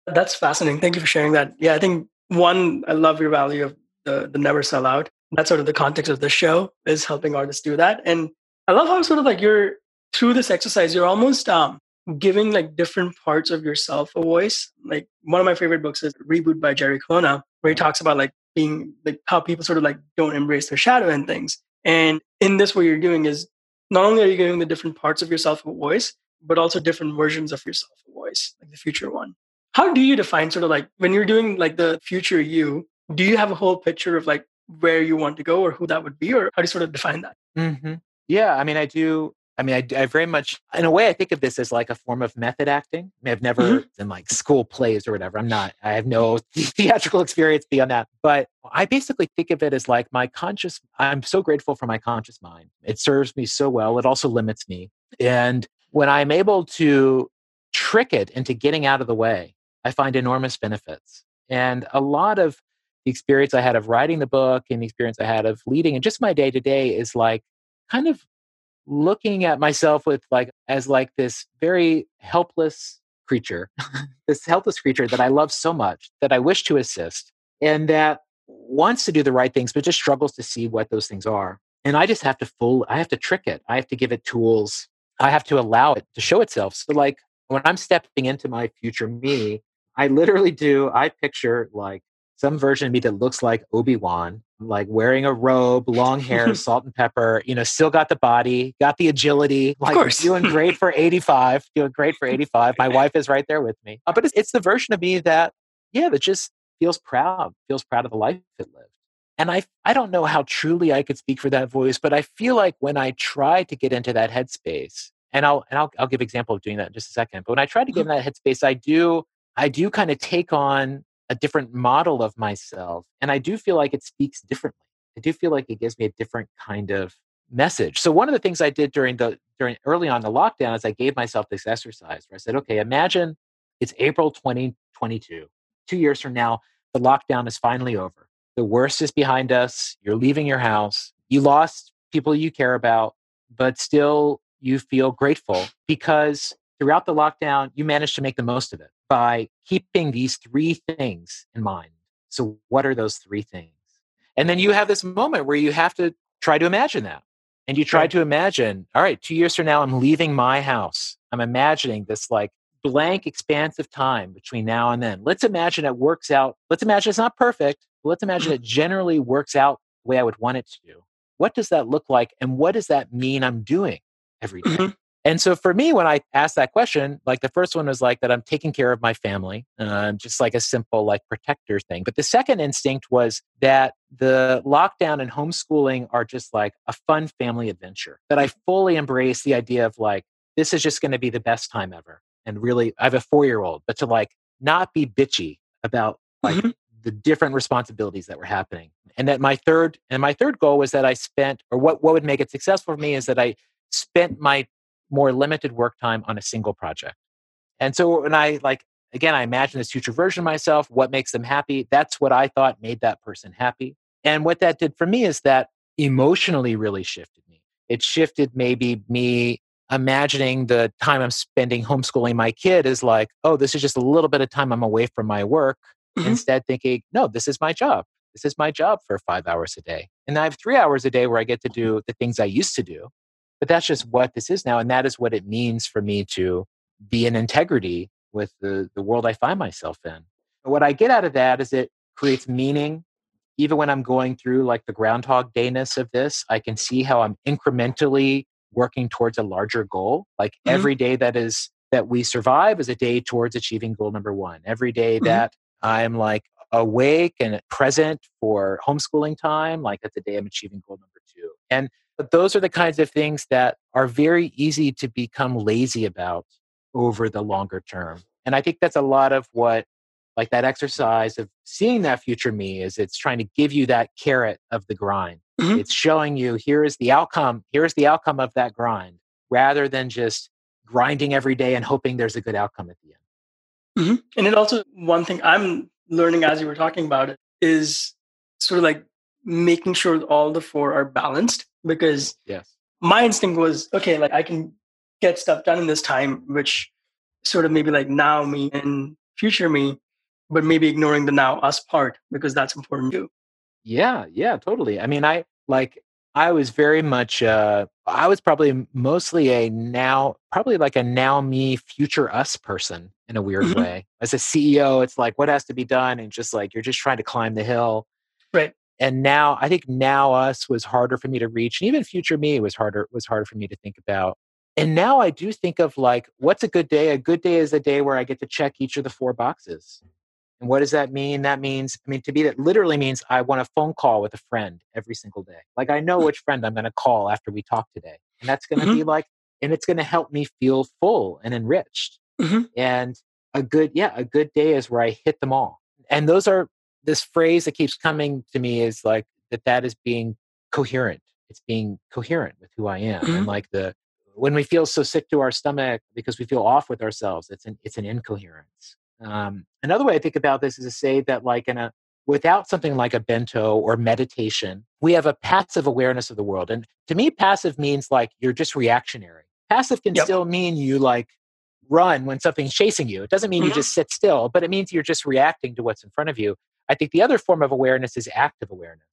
That's fascinating. Thank you for sharing that. Yeah, I think one, I love your value of the, the never sell out. That's sort of the context of the show is helping artists do that. And I love how sort of like you're through this exercise, you're almost um, giving like different parts of yourself a voice. Like one of my favorite books is Reboot by Jerry Colonna, where he talks about like being like how people sort of like don't embrace their shadow and things. And in this, what you're doing is not only are you giving the different parts of yourself a voice, but also different versions of yourself a voice, like the future one. How do you define sort of like when you're doing like the future you, do you have a whole picture of like where you want to go or who that would be, or how do you sort of define that? Mm-hmm. Yeah, I mean, I do. I mean, I, I, very much, in a way, I think of this as like a form of method acting. I mean, I've never mm-hmm. in like school plays or whatever. I'm not, I have no <laughs> theatrical experience beyond that. But I basically think of it as like my conscious, I'm so grateful for my conscious mind. It serves me so well. It also limits me. And when I'm able to trick it into getting out of the way, I find enormous benefits. And a lot of the experience I had of writing the book and the experience I had of leading and just my day to day is like kind of looking at myself with like as like this very helpless creature, <laughs> this helpless creature that I love so much that I wish to assist and that wants to do the right things but just struggles to see what those things are. And I just have to fool, I have to trick it. I have to give it tools. I have to allow it to show itself. So like when I'm stepping into my future me, I literally do, I picture like some version of me that looks like Obi-Wan, like wearing a robe, long hair, <laughs> salt and pepper, you know, still got the body, got the agility, like of course. doing great for <laughs> 85, doing great for 85. My wife is right there with me. Uh, but it's, it's the version of me that, yeah, that just feels proud, feels proud of the life it lived. And I, I don't know how truly I could speak for that voice, but I feel like when I try to get into that headspace, and I'll, and I'll, I'll give example of doing that in just a second, but when I try to get mm-hmm. in that headspace, I do I do kind of take on a different model of myself. And I do feel like it speaks differently. I do feel like it gives me a different kind of message. So one of the things I did during the during early on the lockdown is I gave myself this exercise where I said, okay, imagine it's April 2022. Two years from now, the lockdown is finally over. The worst is behind us. You're leaving your house. You lost people you care about, but still you feel grateful because throughout the lockdown, you managed to make the most of it by keeping these three things in mind. So, what are those three things? And then you have this moment where you have to try to imagine that. And you try to imagine, all right, two years from now, I'm leaving my house. I'm imagining this like blank expanse of time between now and then. Let's imagine it works out. Let's imagine it's not perfect. But let's imagine mm-hmm. it generally works out the way I would want it to. What does that look like? And what does that mean I'm doing every day? Mm-hmm. And so for me, when I asked that question, like the first one was like that I'm taking care of my family, uh, just like a simple like protector thing. But the second instinct was that the lockdown and homeschooling are just like a fun family adventure. That I fully embrace the idea of like this is just going to be the best time ever. And really, I have a four year old, but to like not be bitchy about like mm-hmm. the different responsibilities that were happening. And that my third and my third goal was that I spent, or what what would make it successful for me is that I spent my more limited work time on a single project. And so when I like, again, I imagine this future version of myself, what makes them happy? That's what I thought made that person happy. And what that did for me is that emotionally really shifted me. It shifted maybe me imagining the time I'm spending homeschooling my kid is like, oh, this is just a little bit of time I'm away from my work. Mm-hmm. Instead, thinking, no, this is my job. This is my job for five hours a day. And I have three hours a day where I get to do the things I used to do. But that's just what this is now. And that is what it means for me to be in integrity with the, the world I find myself in. What I get out of that is it creates meaning. Even when I'm going through like the groundhog dayness of this, I can see how I'm incrementally working towards a larger goal. Like mm-hmm. every day that is that we survive is a day towards achieving goal number one. Every day mm-hmm. that I'm like awake and present for homeschooling time, like that's the day I'm achieving goal number two. And but those are the kinds of things that are very easy to become lazy about over the longer term. And I think that's a lot of what like that exercise of seeing that future me is it's trying to give you that carrot of the grind. Mm-hmm. It's showing you here is the outcome, here's the outcome of that grind, rather than just grinding every day and hoping there's a good outcome at the end. Mm-hmm. And it also one thing I'm learning as you were talking about it is sort of like making sure all the four are balanced because yes. my instinct was okay like i can get stuff done in this time which sort of maybe like now me and future me but maybe ignoring the now us part because that's important too. Yeah yeah totally. I mean i like i was very much uh i was probably mostly a now probably like a now me future us person in a weird mm-hmm. way. As a ceo it's like what has to be done and just like you're just trying to climb the hill and now i think now us was harder for me to reach and even future me was harder was harder for me to think about. And now i do think of like what's a good day? A good day is a day where i get to check each of the four boxes. And what does that mean? That means i mean to me that literally means i want a phone call with a friend every single day. Like i know which friend i'm going to call after we talk today and that's going to mm-hmm. be like and it's going to help me feel full and enriched. Mm-hmm. and a good yeah a good day is where i hit them all. And those are this phrase that keeps coming to me is like that that is being coherent it's being coherent with who i am mm-hmm. and like the when we feel so sick to our stomach because we feel off with ourselves it's an it's an incoherence um, another way i think about this is to say that like in a without something like a bento or meditation we have a passive awareness of the world and to me passive means like you're just reactionary passive can yep. still mean you like run when something's chasing you it doesn't mean mm-hmm. you just sit still but it means you're just reacting to what's in front of you I think the other form of awareness is active awareness.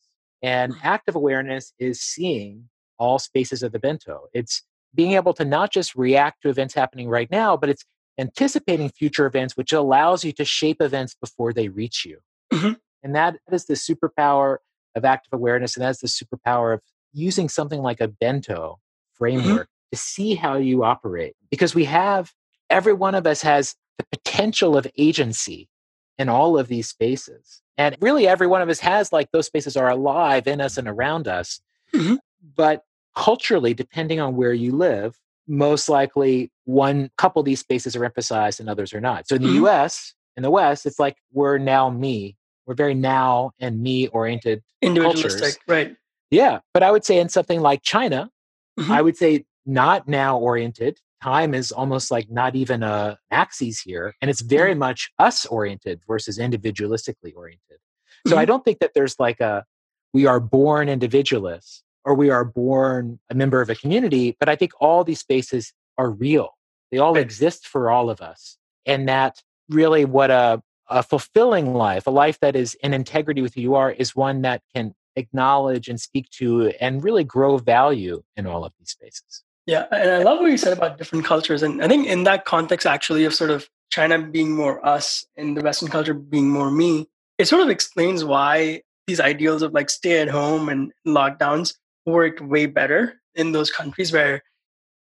And mm. active awareness is seeing all spaces of the bento. It's being able to not just react to events happening right now, but it's anticipating future events, which allows you to shape events before they reach you. Mm-hmm. And that is the superpower of active awareness. And that's the superpower of using something like a bento mm-hmm. framework mm-hmm. to see how you operate. Because we have, every one of us has the potential of agency in all of these spaces. And really, every one of us has like those spaces are alive in us and around us. Mm-hmm. But culturally, depending on where you live, most likely one couple of these spaces are emphasized and others are not. So in the mm-hmm. US, in the West, it's like we're now me. We're very now and me oriented cultures. Right. Yeah. But I would say in something like China, mm-hmm. I would say not now oriented. Time is almost like not even a axis here. And it's very mm-hmm. much us oriented versus individualistically oriented. So I mm-hmm. don't think that there's like a we are born individualists or we are born a member of a community, but I think all these spaces are real. They all exist for all of us. And that really what a, a fulfilling life, a life that is in integrity with who you are, is one that can acknowledge and speak to and really grow value in all of these spaces. Yeah, and I love what you said about different cultures. And I think in that context, actually, of sort of China being more us and the Western culture being more me, it sort of explains why these ideals of like stay at home and lockdowns worked way better in those countries where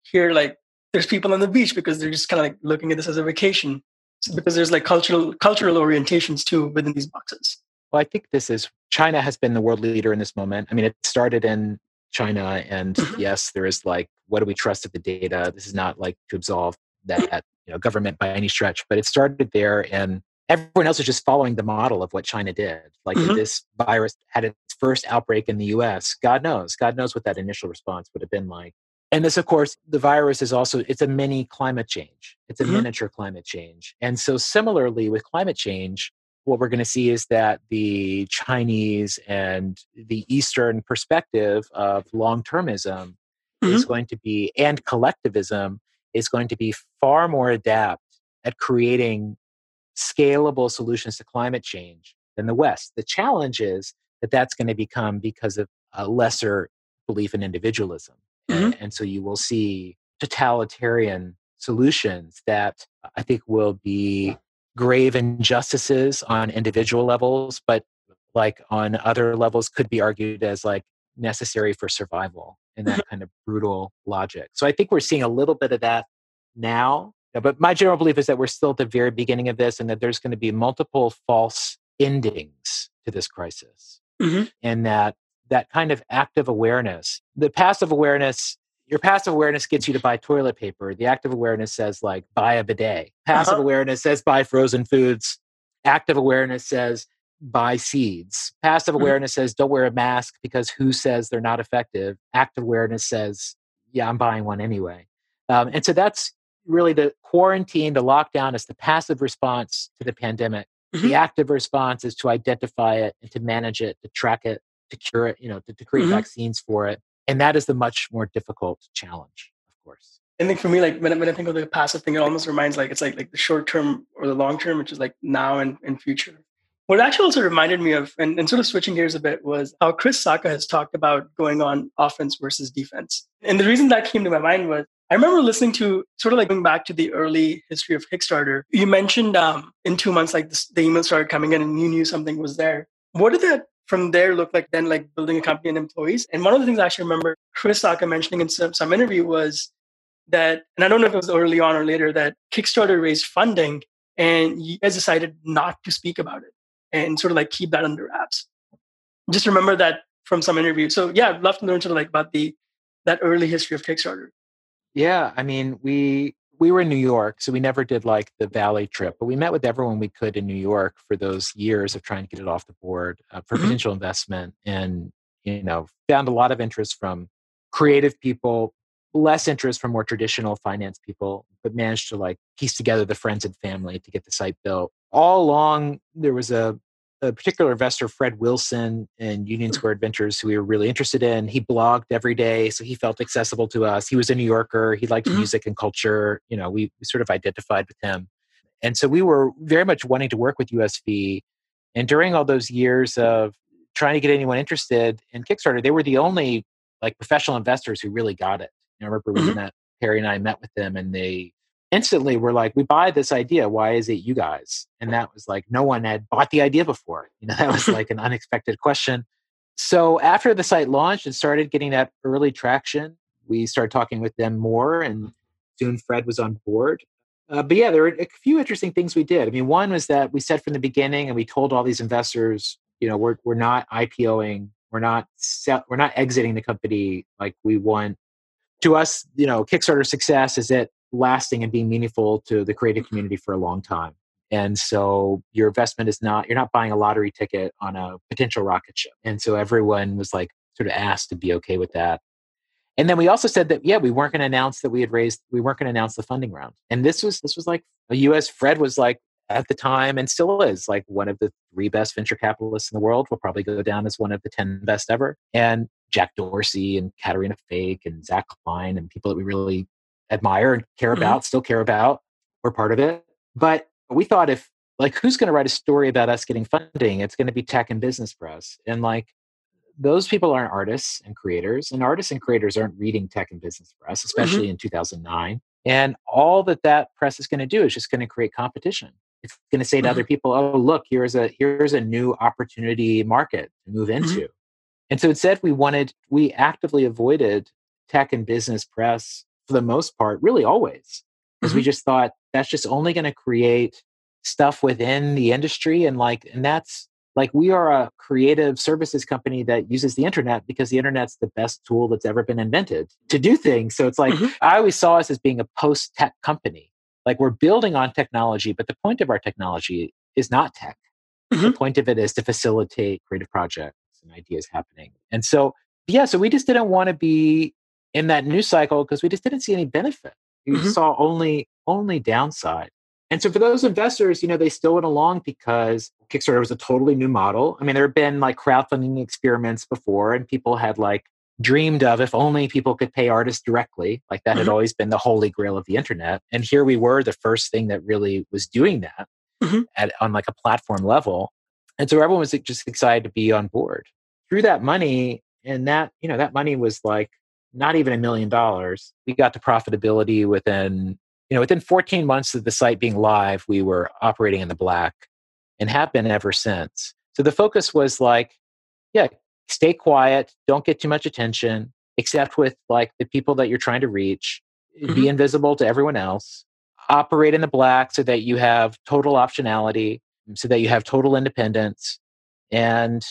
here, like, there's people on the beach because they're just kind of like looking at this as a vacation. So because there's like cultural cultural orientations too within these boxes. Well, I think this is China has been the world leader in this moment. I mean, it started in China, and mm-hmm. yes, there is like, what do we trust of the data? This is not like to absolve that you know government by any stretch, but it started there, and everyone else is just following the model of what China did. Like mm-hmm. this virus had its first outbreak in the U.S. God knows, God knows what that initial response would have been like. And this, of course, the virus is also it's a mini climate change. It's a mm-hmm. miniature climate change. And so, similarly with climate change, what we're going to see is that the Chinese and the Eastern perspective of long termism mm-hmm. is going to be, and collectivism is going to be far more adept at creating scalable solutions to climate change than the West. The challenge is that that's going to become because of a lesser belief in individualism. Mm-hmm. And, and so you will see totalitarian solutions that I think will be grave injustices on individual levels, but like on other levels could be argued as like necessary for survival in that kind of brutal logic. So I think we're seeing a little bit of that now. But my general belief is that we're still at the very beginning of this and that there's going to be multiple false endings to this crisis. Mm-hmm. And that that kind of active awareness, the passive awareness your passive awareness gets you to buy toilet paper. The active awareness says like buy a bidet. Passive uh-huh. awareness says buy frozen foods. Active awareness says buy seeds. Passive mm-hmm. awareness says don't wear a mask because who says they're not effective. Active awareness says yeah, I'm buying one anyway. Um, and so that's really the quarantine, the lockdown is the passive response to the pandemic. Mm-hmm. The active response is to identify it and to manage it, to track it, to cure it, you know, to, to create mm-hmm. vaccines for it and that is the much more difficult challenge of course I think for me, like when, when I think of the passive thing, it almost reminds like it's like like the short term or the long term, which is like now and, and future. What actually also reminded me of, and, and sort of switching gears a bit, was how Chris Sacca has talked about going on offense versus defense. And the reason that came to my mind was I remember listening to sort of like going back to the early history of Kickstarter. You mentioned um, in two months, like the, email started coming in and you knew something was there. What did that from there look like then like building a company and employees. And one of the things I actually remember Chris Sacca mentioning in some, some interview was that, and I don't know if it was early on or later, that Kickstarter raised funding and you guys decided not to speak about it and sort of like keep that under wraps. Just remember that from some interview. So yeah, I'd love to learn sort of like about the that early history of Kickstarter. Yeah, I mean, we we were in New York, so we never did like the Valley trip, but we met with everyone we could in New York for those years of trying to get it off the board uh, for mm-hmm. potential investment, and you know found a lot of interest from creative people, less interest from more traditional finance people, but managed to like piece together the friends and family to get the site built. All along, there was a a particular investor, Fred Wilson in Union Square Ventures, who we were really interested in. He blogged every day, so he felt accessible to us. He was a New Yorker. He liked mm-hmm. music and culture. You know, we, we sort of identified with him. And so we were very much wanting to work with USV. And during all those years of trying to get anyone interested in Kickstarter, they were the only like professional investors who really got it. I remember mm-hmm. we met Perry and I met with them, and they instantly we're like, we buy this idea. Why is it you guys? And that was like, no one had bought the idea before. You know, <laughs> that was <laughs> like an unexpected question. So after the site launched and started getting that early traction, we started talking with them more, and soon Fred was on board. Uh, but yeah, there were a few interesting things we did. I mean, one was that we said from the beginning, and we told all these investors, you know, we're we're not IPOing, we're not sell, we're not exiting the company. Like we want to us, you know, Kickstarter success is it lasting and being meaningful to the creative mm-hmm. community for a long time. And so your investment is not, you're not buying a lottery ticket on a potential rocket ship. And so everyone was like sort of asked to be okay with that. And then we also said that, yeah, we weren't going to announce that we had raised, we weren't going to announce the funding round. And this was, this was like a US, Fred was like at the time and still is like one of the three best venture capitalists in the world. Will probably go down as one of the 10 best ever. And Jack Dorsey and Caterina Fake and Zach Klein and people that we really admire and care mm-hmm. about, still care about. We're part of it. But we thought if like who's going to write a story about us getting funding? It's going to be tech and business press. And like those people aren't artists and creators, and artists and creators aren't reading tech and business press, especially mm-hmm. in 2009. And all that that press is going to do is just going to create competition. It's going to say to mm-hmm. other people, "Oh, look, here's a here's a new opportunity market to move mm-hmm. into." And so instead, we wanted we actively avoided tech and business press for the most part, really always, because we mm-hmm. just thought that's just only going to create stuff within the industry, and like, and that's like we are a creative services company that uses the internet because the internet's the best tool that's ever been invented to do things. So it's like mm-hmm. I always saw us as being a post tech company. Like we're building on technology, but the point of our technology is not tech. Mm-hmm. The point of it is to facilitate creative projects and ideas happening. And so, yeah, so we just didn't want to be in that news cycle because we just didn't see any benefit. We mm-hmm. saw only only downside. And so for those investors, you know, they still went along because Kickstarter was a totally new model. I mean, there had been like crowdfunding experiments before, and people had like dreamed of if only people could pay artists directly. Like that mm-hmm. had always been the holy grail of the internet. And here we were, the first thing that really was doing that mm-hmm. at, on like a platform level. And so everyone was just excited to be on board. Through that money, and that, you know, that money was like not even a million dollars. We got to profitability within you know, within 14 months of the site being live, we were operating in the black and have been ever since. So the focus was like, yeah, stay quiet, don't get too much attention, except with like the people that you're trying to reach, mm-hmm. be invisible to everyone else, operate in the black so that you have total optionality, so that you have total independence. And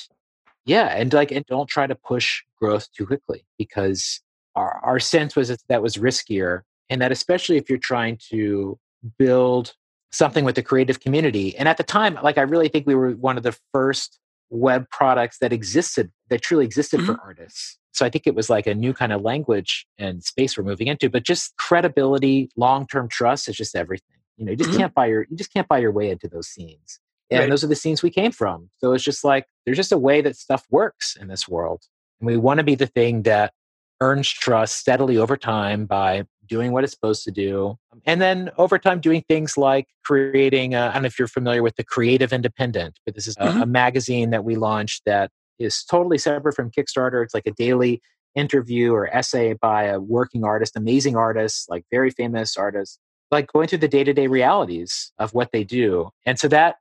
yeah, and like, and don't try to push growth too quickly because our, our sense was that that was riskier and that especially if you're trying to build something with the creative community and at the time like i really think we were one of the first web products that existed that truly existed mm-hmm. for artists so i think it was like a new kind of language and space we're moving into but just credibility long-term trust is just everything you know you just mm-hmm. can't buy your you just can't buy your way into those scenes and right. those are the scenes we came from so it's just like there's just a way that stuff works in this world and we want to be the thing that earns trust steadily over time by doing what it's supposed to do. And then over time, doing things like creating, uh, I don't know if you're familiar with the Creative Independent, but this is a, mm-hmm. a magazine that we launched that is totally separate from Kickstarter. It's like a daily interview or essay by a working artist, amazing artist, like very famous artist, like going through the day to day realities of what they do. And so that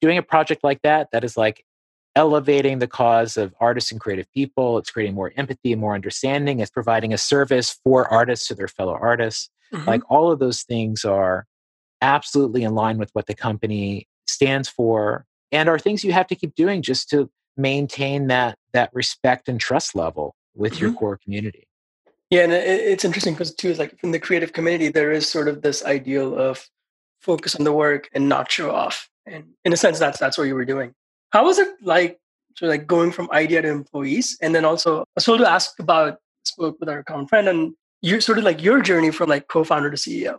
doing a project like that, that is like elevating the cause of artists and creative people. It's creating more empathy and more understanding. It's providing a service for artists to their fellow artists. Mm-hmm. Like all of those things are absolutely in line with what the company stands for and are things you have to keep doing just to maintain that that respect and trust level with mm-hmm. your core community. Yeah, and it's interesting because too is like in the creative community there is sort of this ideal of focus on the work and not show off. And in a sense, that's that's what you were doing. How was it like, so like going from idea to employees? And then also, I told to ask about, spoke with our common friend and you sort of like your journey from like co-founder to CEO.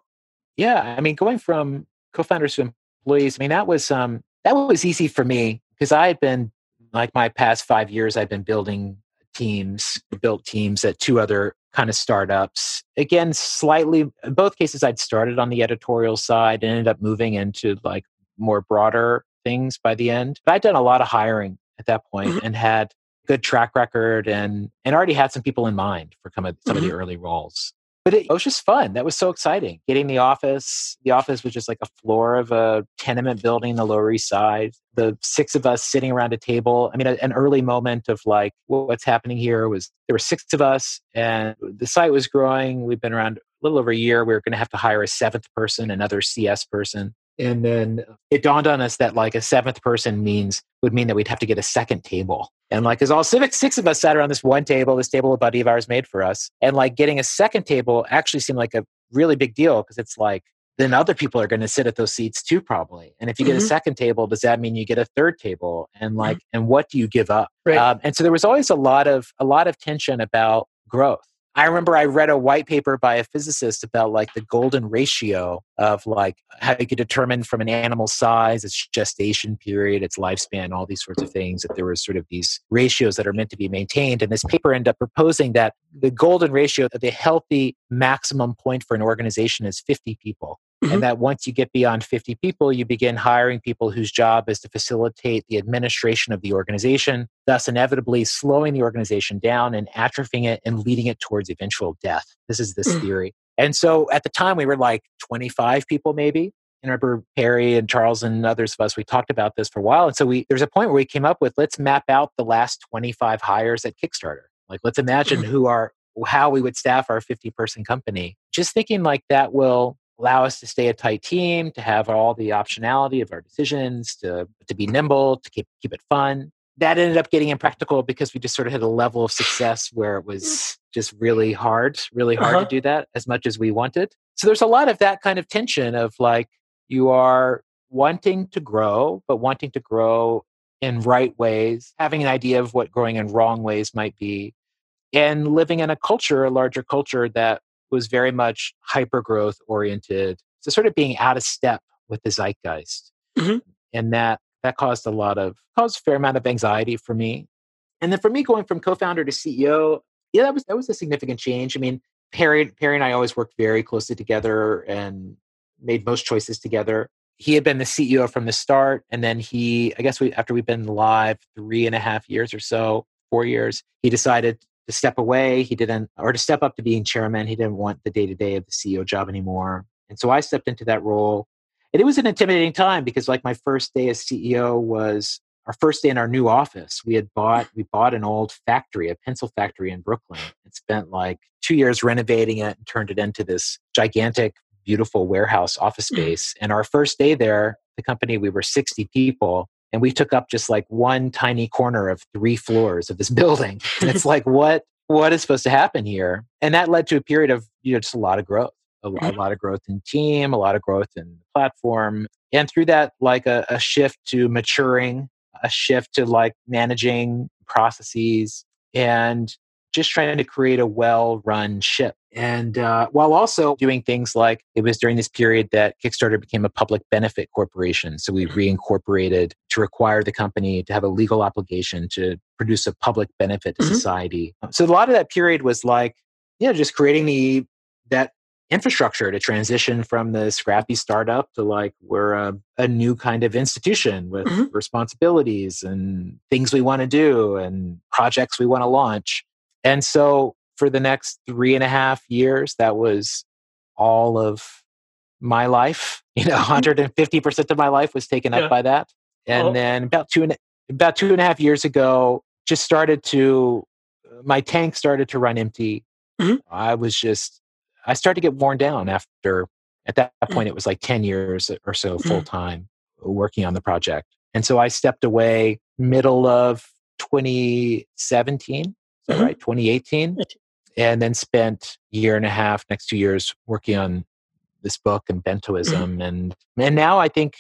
Yeah. I mean, going from co-founders to employees, I mean, that was, um, that was easy for me because I had been like my past five years, I've been building teams, built teams at two other kind of startups. Again, slightly, in both cases, I'd started on the editorial side and ended up moving into like more broader things by the end. But I'd done a lot of hiring at that point mm-hmm. and had good track record and and already had some people in mind for some of, some mm-hmm. of the early roles. But it, it, was just fun. That was so exciting. Getting the office. The office was just like a floor of a tenement building, the Lower East Side. The six of us sitting around a table. I mean, a, an early moment of like, what's happening here was there were six of us, and the site was growing. We've been around a little over a year. We were going to have to hire a seventh person, another CS person. And then it dawned on us that like a seventh person means would mean that we'd have to get a second table. And like, cause all six, six of us sat around this one table, this table a buddy of ours made for us. And like getting a second table actually seemed like a really big deal because it's like, then other people are going to sit at those seats too, probably. And if you mm-hmm. get a mm-hmm. second table, does that mean you get a third table? And mm-hmm. like, mm-hmm. and what do you give up? Right. Um, and so there was always a lot of a lot of tension about growth. I remember I read a white paper by a physicist about like the golden ratio of like how you could determine from an animal's size, its gestation period, its lifespan, all these sorts of things, that there were sort of these ratios that are meant to be maintained. And this paper ended up proposing that the golden ratio, that the healthy maximum point for an organization is 50 people. Mm-hmm. And that once you get beyond 50 people, you begin hiring people whose job is to facilitate the administration of the organization, thus inevitably slowing the organization down and atrophying it and leading it towards eventual death. This is this mm. theory. And so at the time, we were like 25 people, maybe. And I remember Perry and Charles and others of us, we talked about this for a while. And so we there's a point where we came up with let's map out the last 25 hires at Kickstarter. Like let's imagine who are how we would staff our 50 person company. Just thinking like that will allow us to stay a tight team, to have all the optionality of our decisions, to, to be nimble, to keep, keep it fun. That ended up getting impractical because we just sort of hit a level of success where it was just really hard, really hard uh-huh. to do that as much as we wanted. So there's a lot of that kind of tension of like, you are wanting to grow, but wanting to grow in right ways, having an idea of what growing in wrong ways might be, and living in a culture, a larger culture that was very much hyper growth oriented. So sort of being out of step with the zeitgeist. Mm-hmm. And that that caused a lot of caused a fair amount of anxiety for me. And then for me going from co-founder to CEO, yeah, that was that was a significant change. I mean, Perry Perry and I always worked very closely together and made most choices together. He had been the CEO from the start, and then he, I guess, we after we've been live three and a half years or so, four years, he decided to step away. He didn't, or to step up to being chairman. He didn't want the day to day of the CEO job anymore, and so I stepped into that role. And it was an intimidating time because, like, my first day as CEO was our first day in our new office. We had bought we bought an old factory, a pencil factory in Brooklyn, and spent like two years renovating it and turned it into this gigantic beautiful warehouse office mm. space. And our first day there, the company, we were 60 people and we took up just like one tiny corner of three floors of this <laughs> building. And it's like, what, what is supposed to happen here? And that led to a period of, you know, just a lot of growth, a lot, a mm. lot of growth in team, a lot of growth in the platform. And through that, like a, a shift to maturing, a shift to like managing processes and just trying to create a well run ship. And uh, while also doing things like it was during this period that Kickstarter became a public benefit corporation. So we mm-hmm. reincorporated to require the company to have a legal obligation to produce a public benefit to mm-hmm. society. So a lot of that period was like, you know, just creating the that infrastructure to transition from the scrappy startup to like we're a, a new kind of institution with mm-hmm. responsibilities and things we want to do and projects we want to launch and so for the next three and a half years, that was all of my life. <laughs> You know, 150% mm-hmm. of my life was taken up yeah. by that. And oh. then about two and about two and a half years ago, just started to my tank started to run empty. Mm-hmm. I was just I started to get worn down after at that mm. point it was like 10 years or so full time working on the project. And so I stepped away middle of 2017 mm-hmm. right? 2018. And then spent year and a half, next two years, working on this book and bentoism. Mm-hmm. And and now I think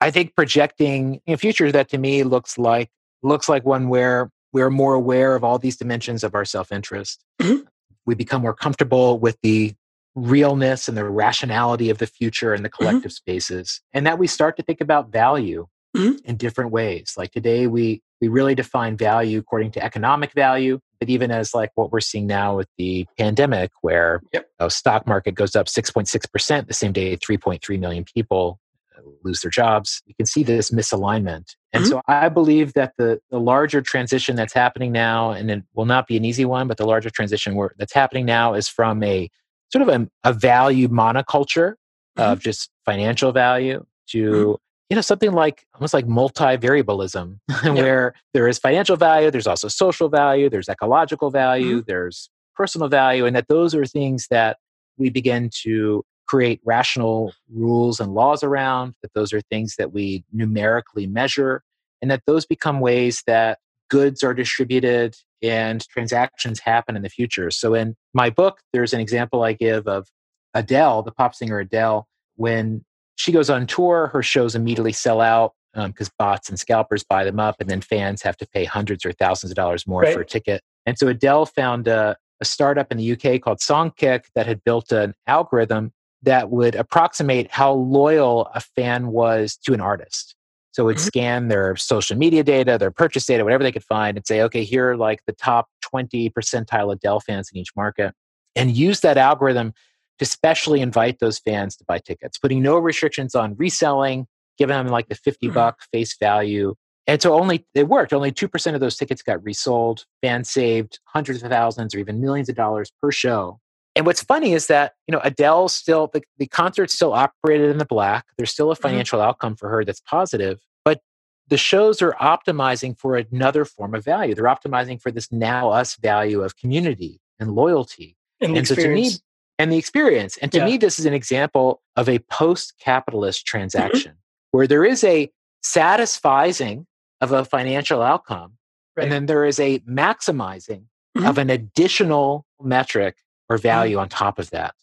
I think projecting a future that to me looks like looks like one where we're more aware of all these dimensions of our self-interest. Mm-hmm. We become more comfortable with the realness and the rationality of the future and the mm-hmm. collective mm-hmm. spaces and that we start to think about value mm-hmm. in different ways like today we we really define value according to economic value but even as like what we're seeing now with the pandemic where yep. you know, stock market goes up 6.6% the same day 3.3 million people uh, lose their jobs you can see this misalignment and mm-hmm. so i believe that the, the larger transition that's happening now and it will not be an easy one but the larger transition that's happening now is from a sort of a, a value monoculture mm-hmm. of just financial value to mm-hmm you know something like almost like multi-variableism <laughs> where there is financial value there's also social value there's ecological value mm-hmm. there's personal value and that those are things that we begin to create rational rules and laws around that those are things that we numerically measure and that those become ways that goods are distributed and transactions happen in the future so in my book there's an example i give of adele the pop singer adele when she goes on tour. Her shows immediately sell out because um, bots and scalpers buy them up, and then fans have to pay hundreds or thousands of dollars more right. for a ticket. And so Adele found a, a startup in the UK called Songkick that had built an algorithm that would approximate how loyal a fan was to an artist. So it would mm-hmm. scan their social media data, their purchase data, whatever they could find, and say, okay, here are like the top 20 percentile Adele fans in each market, and use that algorithm to specially invite those fans to buy tickets, putting no restrictions on reselling, giving them like the 50 mm-hmm. buck face value. And so only it worked. Only 2% of those tickets got resold. Fans saved hundreds of thousands or even millions of dollars per show. And what's funny is that, you know, Adele still, the, the concert still operated in the black. There's still a mm-hmm. financial mm-hmm. outcome for her that's positive. But the shows are optimizing for another form of value. They're optimizing for this now us value of community and loyalty. And, and so to me, and the experience. And to yeah. me, this is an example of a post capitalist mm-hmm. transaction mm-hmm. where there is a satisfying of a financial outcome, right. and then there is a maximizing mm-hmm. of an additional metric or mm-hmm. value mm-hmm. on top of that.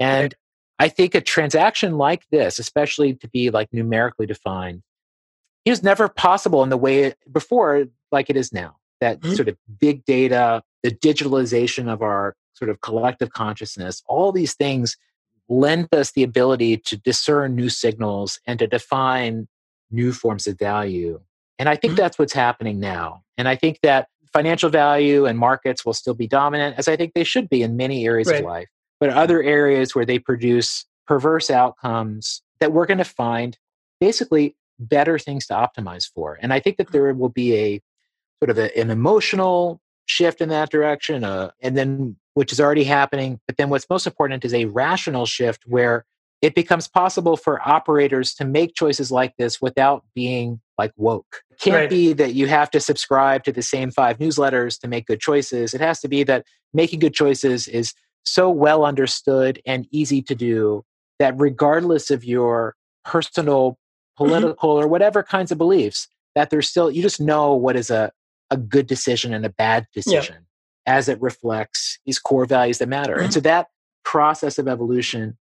And right. I think a transaction like this, especially to be like numerically defined, is never possible in the way it, before like it is now. That mm-hmm. sort of big data, the digitalization of our sort of collective consciousness, all these things lend us the ability to discern new signals and to define new forms of value. And I think mm-hmm. that's what's happening now. And I think that financial value and markets will still be dominant, as I think they should be in many areas right. of life. But other areas where they produce perverse outcomes that we're going to find basically better things to optimize for. And I think that there will be a sort of a, an emotional shift in that direction, uh, and then which is already happening. But then what's most important is a rational shift where it becomes possible for operators to make choices like this without being like woke. It can't right. be that you have to subscribe to the same five newsletters to make good choices. It has to be that making good choices is so well understood and easy to do that regardless of your personal, mm-hmm. political, mm-hmm. or whatever kinds of beliefs, that there's still, you just know what is a, a good decision and a bad decision. Yeah as it reflects these core values that matter. Mm-hmm. And so that process of evolution,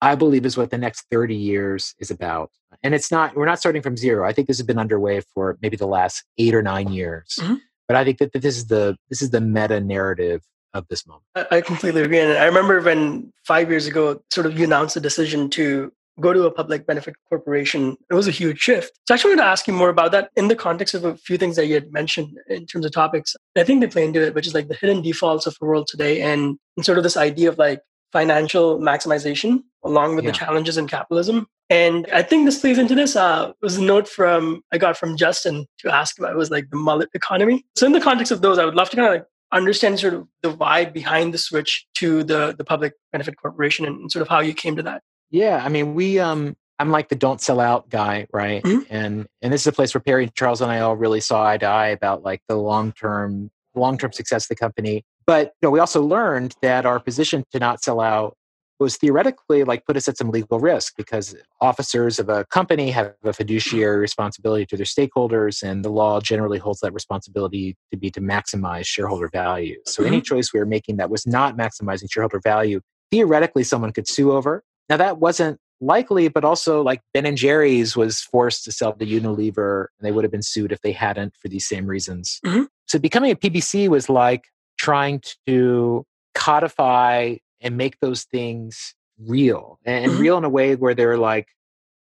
I believe, is what the next 30 years is about. And it's not, we're not starting from zero. I think this has been underway for maybe the last eight or nine years. Mm-hmm. But I think that this is the this is the meta narrative of this moment. I completely agree. And I remember when five years ago, sort of you announced the decision to go to a public benefit corporation, it was a huge shift. So I actually wanted to ask you more about that in the context of a few things that you had mentioned in terms of topics. I think they play into it, which is like the hidden defaults of the world today and, and sort of this idea of like financial maximization along with yeah. the challenges in capitalism. And I think this plays into this. Uh, was a note from I got from Justin to ask about. It was like the mullet economy. So in the context of those, I would love to kind of like understand sort of the why behind the switch to the the public benefit corporation and sort of how you came to that. Yeah, I mean, we um I'm like the don't sell out guy, right? Mm-hmm. And and this is a place where Perry Charles and I all really saw eye to eye about like the long term long term success of the company. But you know, we also learned that our position to not sell out was theoretically like put us at some legal risk because officers of a company have a fiduciary responsibility to their stakeholders and the law generally holds that responsibility to be to maximize shareholder value so mm-hmm. any choice we were making that was not maximizing shareholder value theoretically someone could sue over now that wasn't likely, but also like Ben and Jerry's was forced to sell to Unilever, and they would have been sued if they hadn't for these same reasons. Mm-hmm. So becoming a PBC was like trying to codify and make those things real and mm-hmm. real in a way where they're like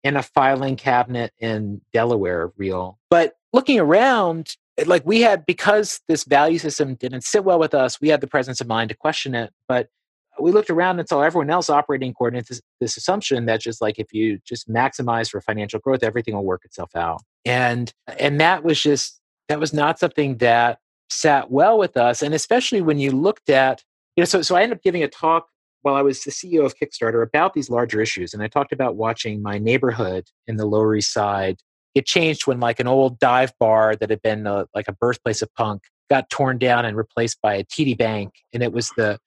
in a filing cabinet in Delaware real. But looking around, like we had because this value system didn't sit well with us, we had the presence of mind to question it. But we looked around and saw everyone else operating according to this, this assumption that just like if you just maximize for financial growth, everything will work itself out. And and that was just that was not something that sat well with us. And especially when you looked at, you know, so so I ended up giving a talk while I was the CEO of Kickstarter about these larger issues. And I talked about watching my neighborhood in the Lower East Side get changed when like an old dive bar that had been a, like a birthplace of punk got torn down and replaced by a TD Bank. And it was the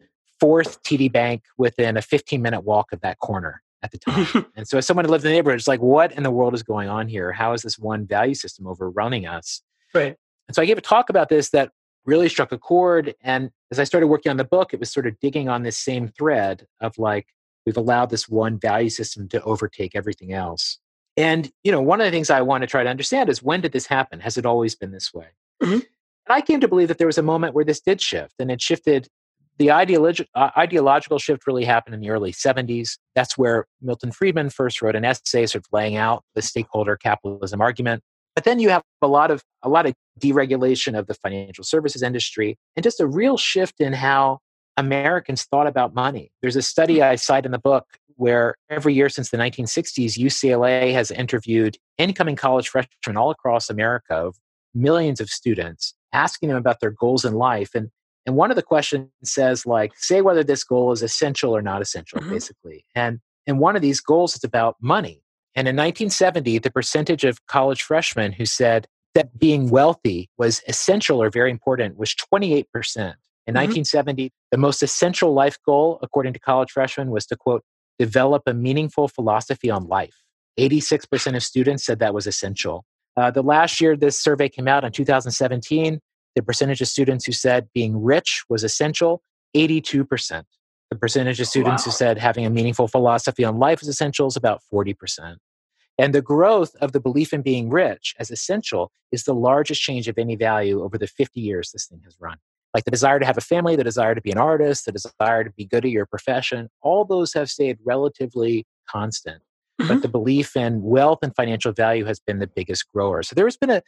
fourth TD Bank within a 15 minute walk of that corner at the time. <laughs> and so, as someone who lived in the neighborhood, it's like, what in the world is going on here? How is this one value system overrunning us? Right. And so, I gave a talk about this that really struck a chord. And as I started working on the book, it was sort of digging on this same thread of like, we've allowed this one value system to overtake everything else. And, you know, one of the things I want to try to understand is when did this happen? Has it always been this way? Mm-hmm. And I came to believe that there was a moment where this did shift, and it shifted the uh, ideological shift really happened in the early 70s. That's where Milton Friedman first wrote an essay sort of laying out the stakeholder capitalism argument. But then you have a lot of a lot of deregulation of the financial services industry and just a real shift in how Americans thought about money. There's a study I cite in the book where every year since the 1960s, UCLA has interviewed incoming college freshmen all across America, millions of students, asking them about their goals in life. And, and one of the questions says, like, say whether this goal is essential or not essential, mm-hmm. basically. And, and one of these goals is about money. And in 1970, the percentage of college freshmen who said that being wealthy was essential or very important was 28%. In mm-hmm. 1970, the most essential life goal, according to college freshmen, was to quote, develop a meaningful philosophy on life. 86% of students said that was essential. Uh, the last year this survey came out in 2017, the percentage of students who said being rich was essential, 82%. The percentage of students wow. who said having a meaningful philosophy on life is essential is about 40%. And the growth of the belief in being rich as essential is the largest change of any value over the 50 years this thing has run. Like the desire to have a family, the desire to be an artist, the desire to be good at your profession, all those have stayed relatively constant. Mm-hmm. But the belief in wealth and financial value has been the biggest grower. So there's been a,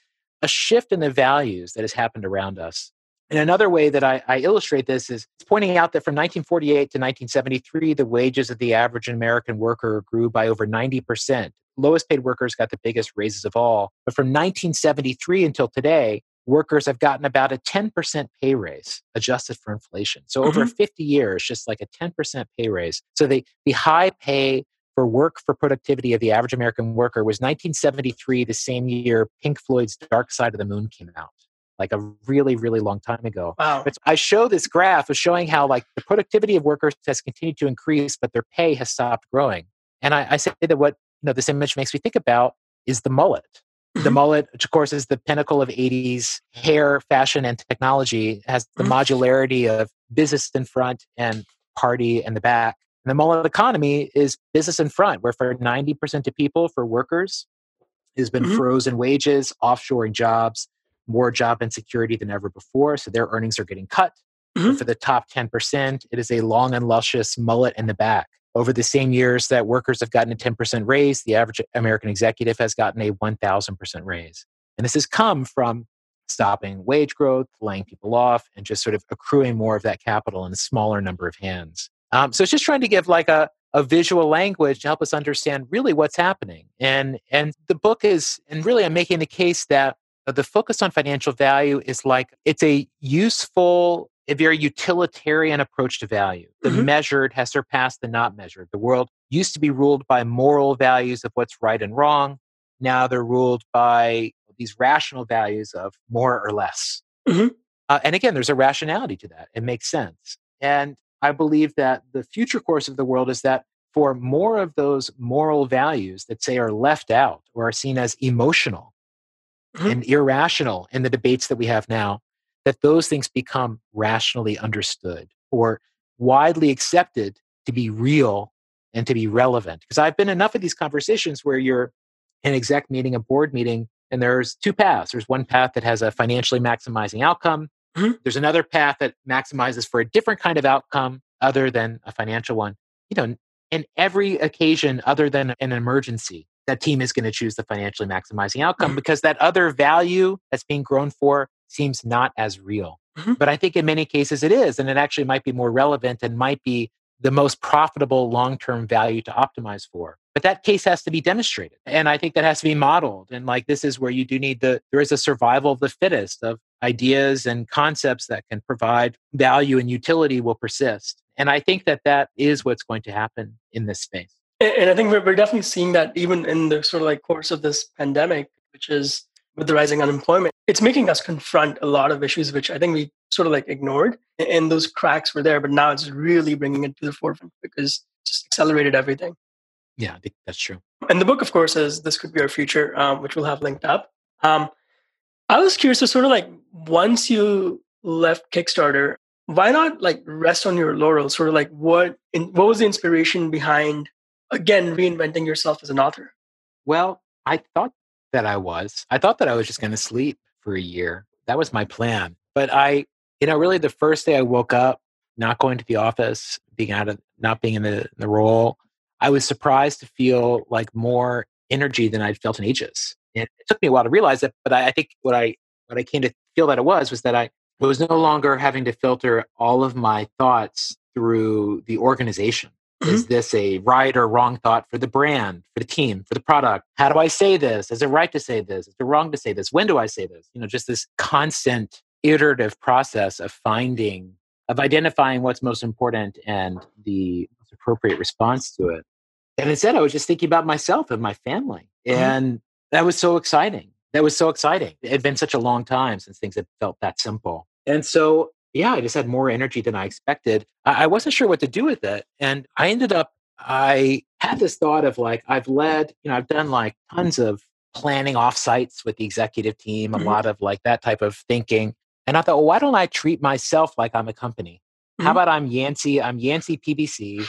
a shift in the values that has happened around us. And another way that I, I, illustrate this is pointing out that from 1948 to 1973, the wages of the average American worker grew by over 90%. Lowest paid workers got the biggest raises of all. But from 1973 until today, workers have gotten about a 10% pay raise adjusted for inflation. So mm-hmm. over 50 years, just like a 10% pay raise. So the, the high pay for work for productivity of the average American worker was 1973, the same year Pink Floyd's Dark Side of the Moon came out. Like a really, really long time ago. Wow. But I show this graph of showing how like the productivity of workers has continued to increase, but their pay has stopped growing. And I, I say that what you know this image makes me think about is the mullet. The mm-hmm. mullet, which of course is the pinnacle of 80s hair, fashion, and technology, has the mm-hmm. modularity of business in front and party in the back. And the mullet economy is business in front, where for 90% of people, for workers, has been mm-hmm. frozen wages, offshoring jobs, more job insecurity than ever before. So their earnings are getting cut. Mm-hmm. For the top 10%, it is a long and luscious mullet in the back. Over the same years that workers have gotten a 10% raise, the average American executive has gotten a 1,000% raise. And this has come from stopping wage growth, laying people off, and just sort of accruing more of that capital in a smaller number of hands. Um, so it's just trying to give like a, a visual language to help us understand really what's happening. And, and the book is, and really I'm making the case that the focus on financial value is like it's a useful a very utilitarian approach to value. The mm-hmm. measured has surpassed the not measured. The world used to be ruled by moral values of what's right and wrong. Now they're ruled by these rational values of more or less. Mm-hmm. Uh, and again, there's a rationality to that. It makes sense. And I believe that the future course of the world is that for more of those moral values that say are left out or are seen as emotional mm-hmm. and irrational in the debates that we have now, that those things become rationally understood or widely accepted to be real and to be relevant. Because I've been enough of these conversations where you're in an exec meeting, a board meeting, and there's two paths. There's one path that has a financially maximizing outcome. Mm-hmm. There's another path that maximizes for a different kind of outcome other than a financial one. You know, in every occasion other than an emergency, that team is going to choose the financially maximizing outcome mm-hmm. because that other value that's being grown for seems not as real. Mm-hmm. But I think in many cases it is, and it actually might be more relevant and might be the most profitable long term value to optimize for. But that case has to be demonstrated. And I think that has to be modeled. And like this is where you do need the, there is a survival of the fittest of ideas and concepts that can provide value and utility will persist. And I think that that is what's going to happen in this space. And I think we're definitely seeing that even in the sort of like course of this pandemic, which is with the rising unemployment, it's making us confront a lot of issues which I think we sort of like ignored. And those cracks were there, but now it's really bringing it to the forefront because it just accelerated everything. Yeah, I think that's true. And the book, of course, says this could be our future, um, which we'll have linked up. Um, I was curious to sort of like once you left Kickstarter, why not like rest on your laurels? Sort of like what in, what was the inspiration behind again reinventing yourself as an author? Well, I thought that I was. I thought that I was just going to sleep for a year. That was my plan. But I, you know, really the first day I woke up, not going to the office, being out of, not being in the, the role, I was surprised to feel like more energy than I'd felt in ages. And it took me a while to realize it, but I, I think what I, what I came to feel that it was, was that I, was no longer having to filter all of my thoughts through the organization. Mm-hmm. Is this a right or wrong thought for the brand, for the team, for the product? How do I say this? Is it right to say this? Is it wrong to say this? When do I say this? You know, just this constant iterative process of finding, of identifying what's most important and the appropriate response to it. And instead, I was just thinking about myself and my family. Mm-hmm. And that was so exciting. That was so exciting. It had been such a long time since things had felt that simple. And so yeah, I just had more energy than I expected. I, I wasn't sure what to do with it. And I ended up, I had this thought of like, I've led, you know, I've done like tons of planning offsites with the executive team, a mm-hmm. lot of like that type of thinking. And I thought, well, why don't I treat myself like I'm a company? Mm-hmm. How about I'm Yancey? I'm Yancey PBC,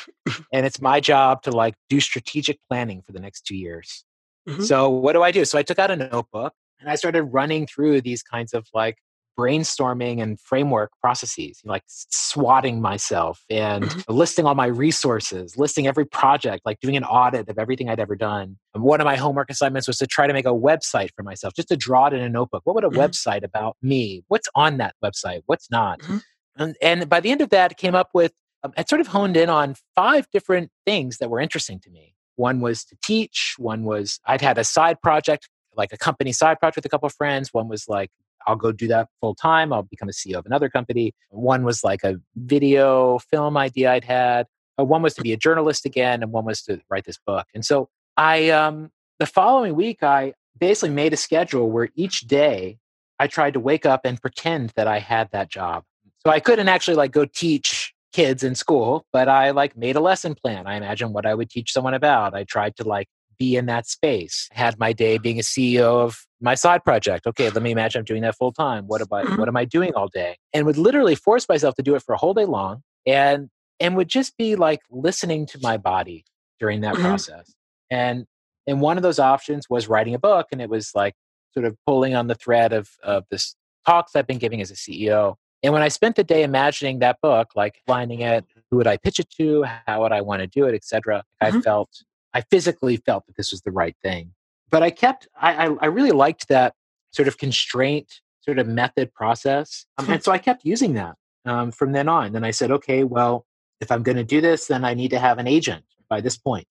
and it's my job to like do strategic planning for the next two years. Mm-hmm. So what do I do? So I took out a notebook and I started running through these kinds of like brainstorming and framework processes, like swatting myself and mm-hmm. listing all my resources, listing every project, like doing an audit of everything I'd ever done. And one of my homework assignments was to try to make a website for myself, just to draw it in a notebook. What would a mm-hmm. website about me? What's on that website? What's not? Mm-hmm. And, and by the end of that, I came up with, um, I sort of honed in on five different things that were interesting to me. One was to teach. One was I'd had a side project like a company side project with a couple of friends. One was like I'll go do that full time. I'll become a CEO of another company. One was like a video film idea I'd had. Uh, one was to be a journalist again, and one was to write this book. And so I, um, the following week, I basically made a schedule where each day I tried to wake up and pretend that I had that job. So I couldn't actually like go teach kids in school, but I like made a lesson plan. I imagined what I would teach someone about. I tried to like be in that space. Had my day being a CEO of my side project. Okay, let me imagine I'm doing that full time. What am I mm-hmm. what am I doing all day? And would literally force myself to do it for a whole day long and and would just be like listening to my body during that mm-hmm. process. And and one of those options was writing a book and it was like sort of pulling on the thread of of this talks I've been giving as a CEO. And when I spent the day imagining that book, like finding it, who would I pitch it to, how would I want to do it, etc., mm-hmm. I felt I physically felt that this was the right thing. But I kept, I, I, I really liked that sort of constraint, sort of method process. Um, and so I kept using that um, from then on. Then I said, okay, well, if I'm going to do this, then I need to have an agent by this point.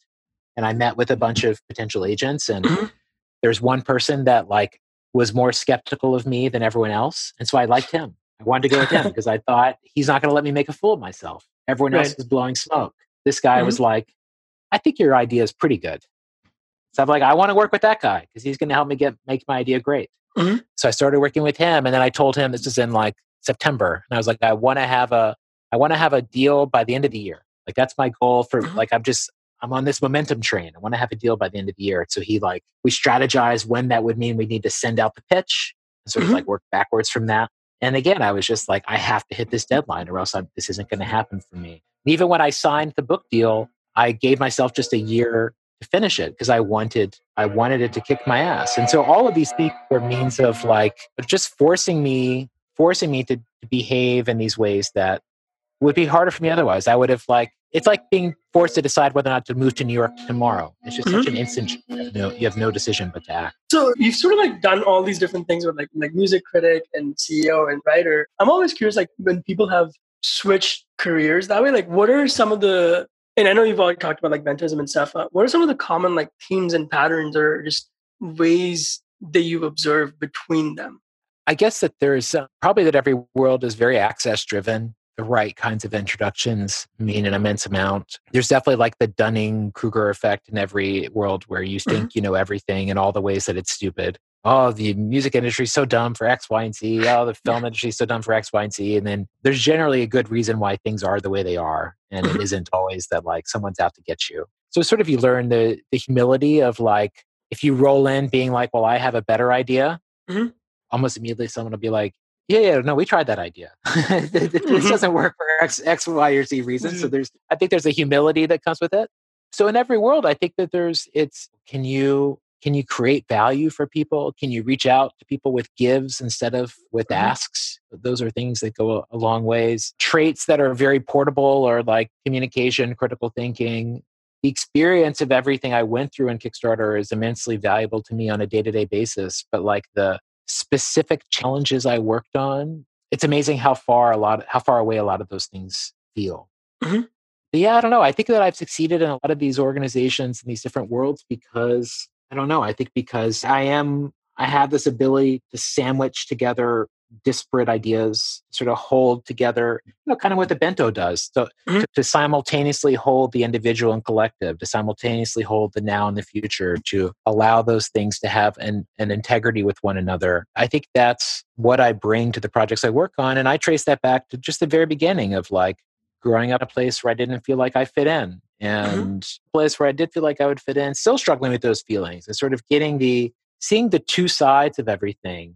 And I met with a bunch of potential agents, and mm-hmm. there's one person that like was more skeptical of me than everyone else, and so I liked him. I wanted to go with him <laughs> because I thought he's not going to let me make a fool of myself. Everyone right. else is blowing smoke. This guy mm-hmm. was like, I think your idea is pretty good. So I'm like, I want to work with that guy because he's going to help me get make my idea great. Mm-hmm. So I started working with him, and then I told him this is in like September, and I was like, I want to have a, I want to have a deal by the end of the year. Like that's my goal for mm-hmm. like I'm just I'm on this momentum train. I want to have a deal by the end of the year. So he like we strategize when that would mean we need to send out the pitch and sort mm-hmm. of like work backwards from that. And again, I was just like, I have to hit this deadline or else I'm, this isn't going to happen for me. And even when I signed the book deal, I gave myself just a year to finish it because I wanted I wanted it to kick my ass. And so all of these things were means of like just forcing me forcing me to, to behave in these ways that would be harder for me otherwise. I would have like it's like being forced to decide whether or not to move to New York tomorrow. It's just mm-hmm. such an instant you have, no, you have no decision but to act. So you've sort of like done all these different things with like like music critic and CEO and writer. I'm always curious like when people have switched careers that way, like what are some of the and I know you've already talked about like Bentoism and stuff. Uh, what are some of the common like themes and patterns or just ways that you've observed between them? I guess that there's uh, probably that every world is very access driven. The right kinds of introductions mean an immense amount. There's definitely like the Dunning Kruger effect in every world where you think mm-hmm. you know everything and all the ways that it's stupid oh, the music industry is so dumb for X, Y, and Z. Oh, the film industry is so dumb for X, Y, and Z. And then there's generally a good reason why things are the way they are. And it mm-hmm. isn't always that like someone's out to get you. So sort of you learn the the humility of like if you roll in being like, well, I have a better idea, mm-hmm. almost immediately someone will be like, yeah, yeah, no, we tried that idea. <laughs> this mm-hmm. doesn't work for X, X, Y, or Z reasons. So mm-hmm. there's, I think there's a humility that comes with it. So in every world, I think that there's, it's, can you can you create value for people can you reach out to people with gives instead of with mm-hmm. asks those are things that go a long ways traits that are very portable or like communication critical thinking the experience of everything i went through in kickstarter is immensely valuable to me on a day-to-day basis but like the specific challenges i worked on it's amazing how far a lot how far away a lot of those things feel. Mm-hmm. yeah, I don't know. I think that I've succeeded in a lot of these organizations in these different worlds because I don't know. I think because I am I have this ability to sandwich together disparate ideas sort of hold together you know kind of what the bento does so mm-hmm. to, to, simultaneously hold the individual and collective to simultaneously hold the now and the future to allow those things to have an, an integrity with one another i think that's what i bring to the projects i work on and i trace that back to just the very beginning of like growing up in a place where i didn't feel like i fit in mm-hmm. and mm-hmm. place where i did feel like i would fit in still struggling with those feelings and sort of getting the seeing the two sides of everything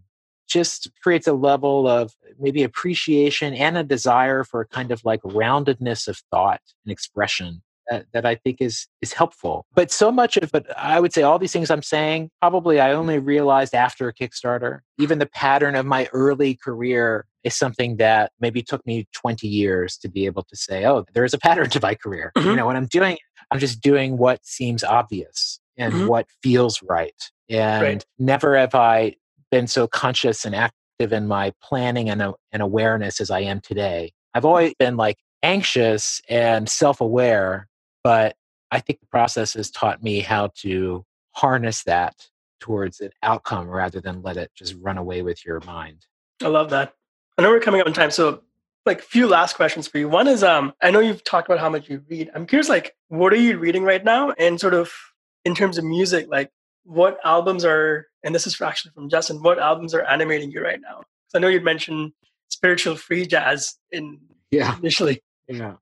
just creates a level of maybe appreciation and a desire for a kind of like roundedness of thought and expression that, that I think is is helpful. But so much of but I would say all these things I'm saying probably I only realized after a Kickstarter. Even the pattern of my early career is something that maybe took me 20 years to be able to say, oh, there is a pattern to my career. Mm-hmm. You know, when I'm doing I'm just doing what seems obvious and mm-hmm. what feels right. And right. never have I been so conscious and active in my planning and, uh, and awareness as I am today. I've always been like anxious and self aware, but I think the process has taught me how to harness that towards an outcome rather than let it just run away with your mind. I love that. I know we're coming up on time, so like few last questions for you. One is um I know you've talked about how much you read. I'm curious like what are you reading right now and sort of in terms of music like what albums are and this is actually from Justin, what albums are animating you right now? I know you'd mentioned spiritual free jazz in yeah initially. Yeah.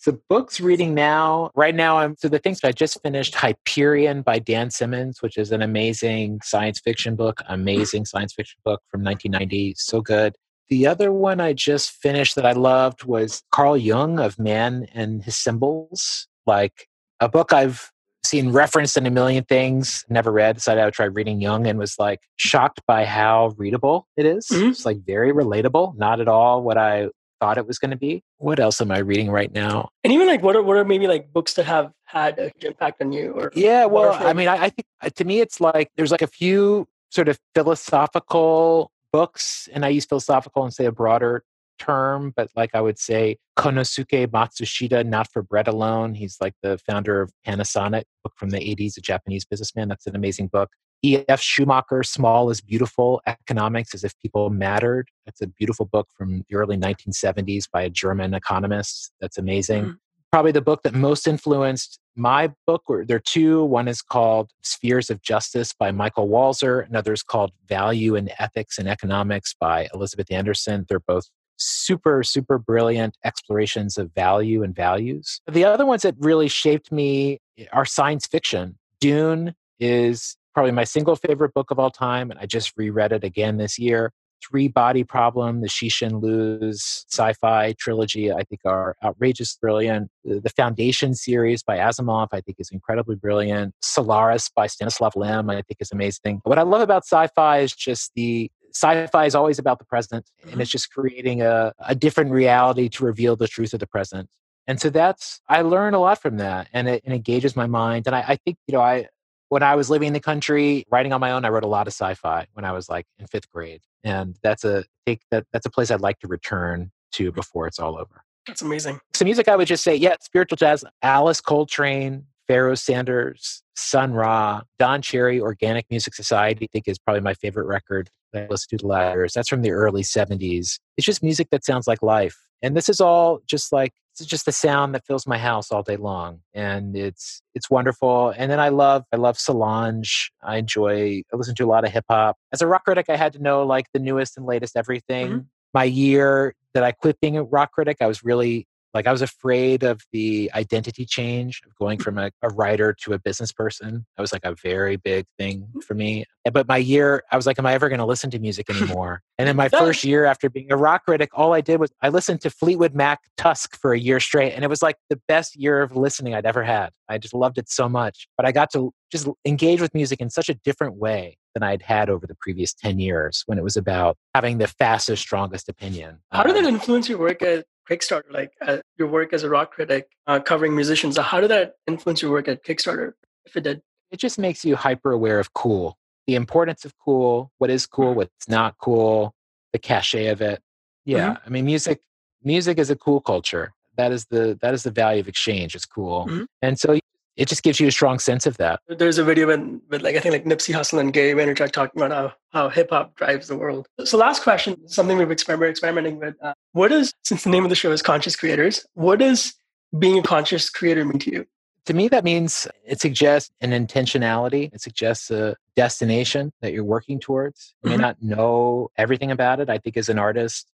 So books reading now, right now I'm so the things I just finished Hyperion by Dan Simmons, which is an amazing science fiction book, amazing science fiction book from 1990, so good. The other one I just finished that I loved was Carl Jung of Man and His Symbols, like a book I've seen referenced in a million things, never read, decided I would try reading Jung and was like shocked by how readable it is. Mm-hmm. It's like very relatable, not at all what I thought it was going to be. What else am I reading right now? And even like, what are, what are maybe like books that have had a impact on you? Or yeah, well, I mean, I, I think uh, to me, it's like there's like a few sort of philosophical books, and I use philosophical and say a broader term, but like I would say Konosuke Matsushita, Not for Bread Alone. He's like the founder of Panasonic, book from the 80s, a Japanese businessman. That's an amazing book. E.F. Schumacher, Small is Beautiful Economics as if People Mattered. That's a beautiful book from the early 1970s by a German economist. That's amazing. Mm-hmm. Probably the book that most influenced my book, or there are two. One is called Spheres of Justice by Michael Walzer. Another is called Value and Ethics and Economics by Elizabeth Anderson. They're both super, super brilliant explorations of value and values. The other ones that really shaped me eh, are science fiction. Dune is probably my single favorite book of all time, and I just reread it again this year. Three Body Problem, the Cixin Liu's sci fi trilogy, I think are outrageous brilliant. The Foundation series by Asimov, I think is incredibly brilliant. Solaris by Stanislav Lem, I think is amazing. What I love about sci fi is just the sci-fi is always about the present and mm-hmm. it's just creating a, a different reality to reveal the truth of the present. And so that's i learn a lot from that and it, it engages my mind and I, I, think you know i when i was living in the country writing on my own i wrote a lot of sci-fi when i was like in fifth grade and that's a take that that's a place i'd like to return to before it's all over. That's amazing. So music i would just say yeah spiritual jazz alice coltrane Pharoah Sanders, Sun Ra, Don Cherry, Organic Music Society, I think is probably my favorite record I listened to the last That's from the early 70s. It's just music that sounds like life. And this is all just like it's just the sound that fills my house all day long. And it's it's wonderful. And then I love I love Solange. I enjoy I listen to a lot of hip hop. As a rock critic, I had to know like the newest and latest everything. Mm-hmm. My year that I quit being a rock critic, I was really like I was afraid of the identity change of going from a, a, writer to a business person. That was like a very big thing mm-hmm. for me. But my year, I was like, am I ever going to listen to music anymore? and then <laughs> my first year after being a rock critic, all I did was I listened to Fleetwood Mac Tusk for a year straight. And it was like the best year of listening I'd ever had. I just loved it so much. But I got to just engage with music in such a different way than I'd had over the previous 10 years when it was about having the fastest, strongest opinion. How did that um, influence your work at Kickstarter, like uh, your work as a rock critic, uh, covering musicians. So how did that influence your work at Kickstarter, if it did? It just makes you hyper aware of cool, the importance of cool, what is cool, mm-hmm. what's not cool, the cachet of it. Yeah, mm-hmm. I mean, music music is a cool culture. That is the that is the value of exchange. It's cool, mm-hmm. and so it just gives you a strong sense of that. There's a video with, with like I think like Nipsey Hussle and Gary Vaynerchuk talking about how how hip hop drives the world. So last question, something we've exper- experimenting with. Uh, what is since the name of the show is Conscious Creators? What does being a conscious creator mean to you? To me, that means it suggests an intentionality. It suggests a destination that you're working towards. You mm-hmm. may not know everything about it. I think as an artist,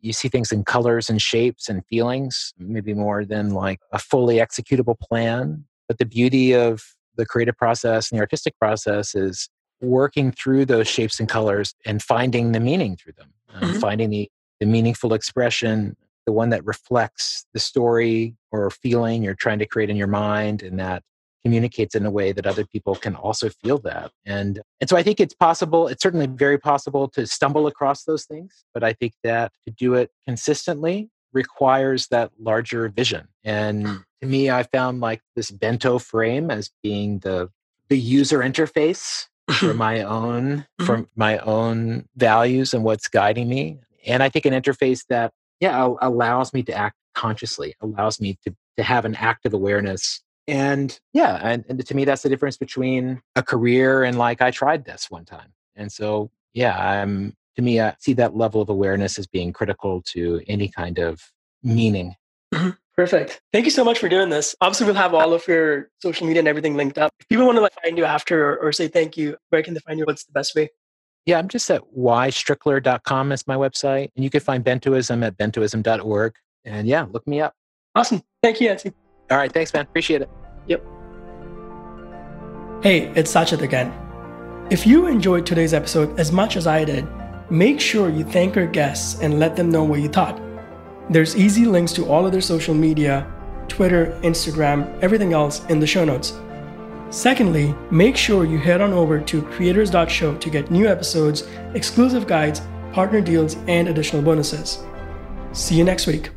you see things in colors and shapes and feelings, maybe more than like a fully executable plan. But the beauty of the creative process and the artistic process is working through those shapes and colors and finding the meaning through them, um, mm-hmm. finding the, the meaningful expression, the one that reflects the story or feeling you're trying to create in your mind and that communicates in a way that other people can also feel that. And and so I think it's possible, it's certainly very possible to stumble across those things, but I think that to do it consistently requires that larger vision. And to me, I found like this bento frame as being the the user interface for <laughs> my own for mm-hmm. my own values and what's guiding me. And I think an interface that yeah allows me to act consciously, allows me to to have an active awareness. And yeah, and, and to me that's the difference between a career and like I tried this one time. And so yeah, I'm to me, I see that level of awareness as being critical to any kind of meaning. Mm-hmm. Perfect. Thank you so much for doing this. Obviously, we'll have all of your social media and everything linked up. If people want to like find you after or, or say thank you, where can they find you? What's the best way? Yeah, I'm just at ystrickler.com is my website. And you can find Bentoism at bentoism.org. And yeah, look me up. Awesome. Thank you, Yancey. All right. Thanks, man. Appreciate it. Yep. Hey, it's Sachit again. If you enjoyed today's episode as much as I did, make sure you thank our guests and let them know what you thought. There's easy links to all of their social media Twitter, Instagram, everything else in the show notes. Secondly, make sure you head on over to creators.show to get new episodes, exclusive guides, partner deals, and additional bonuses. See you next week.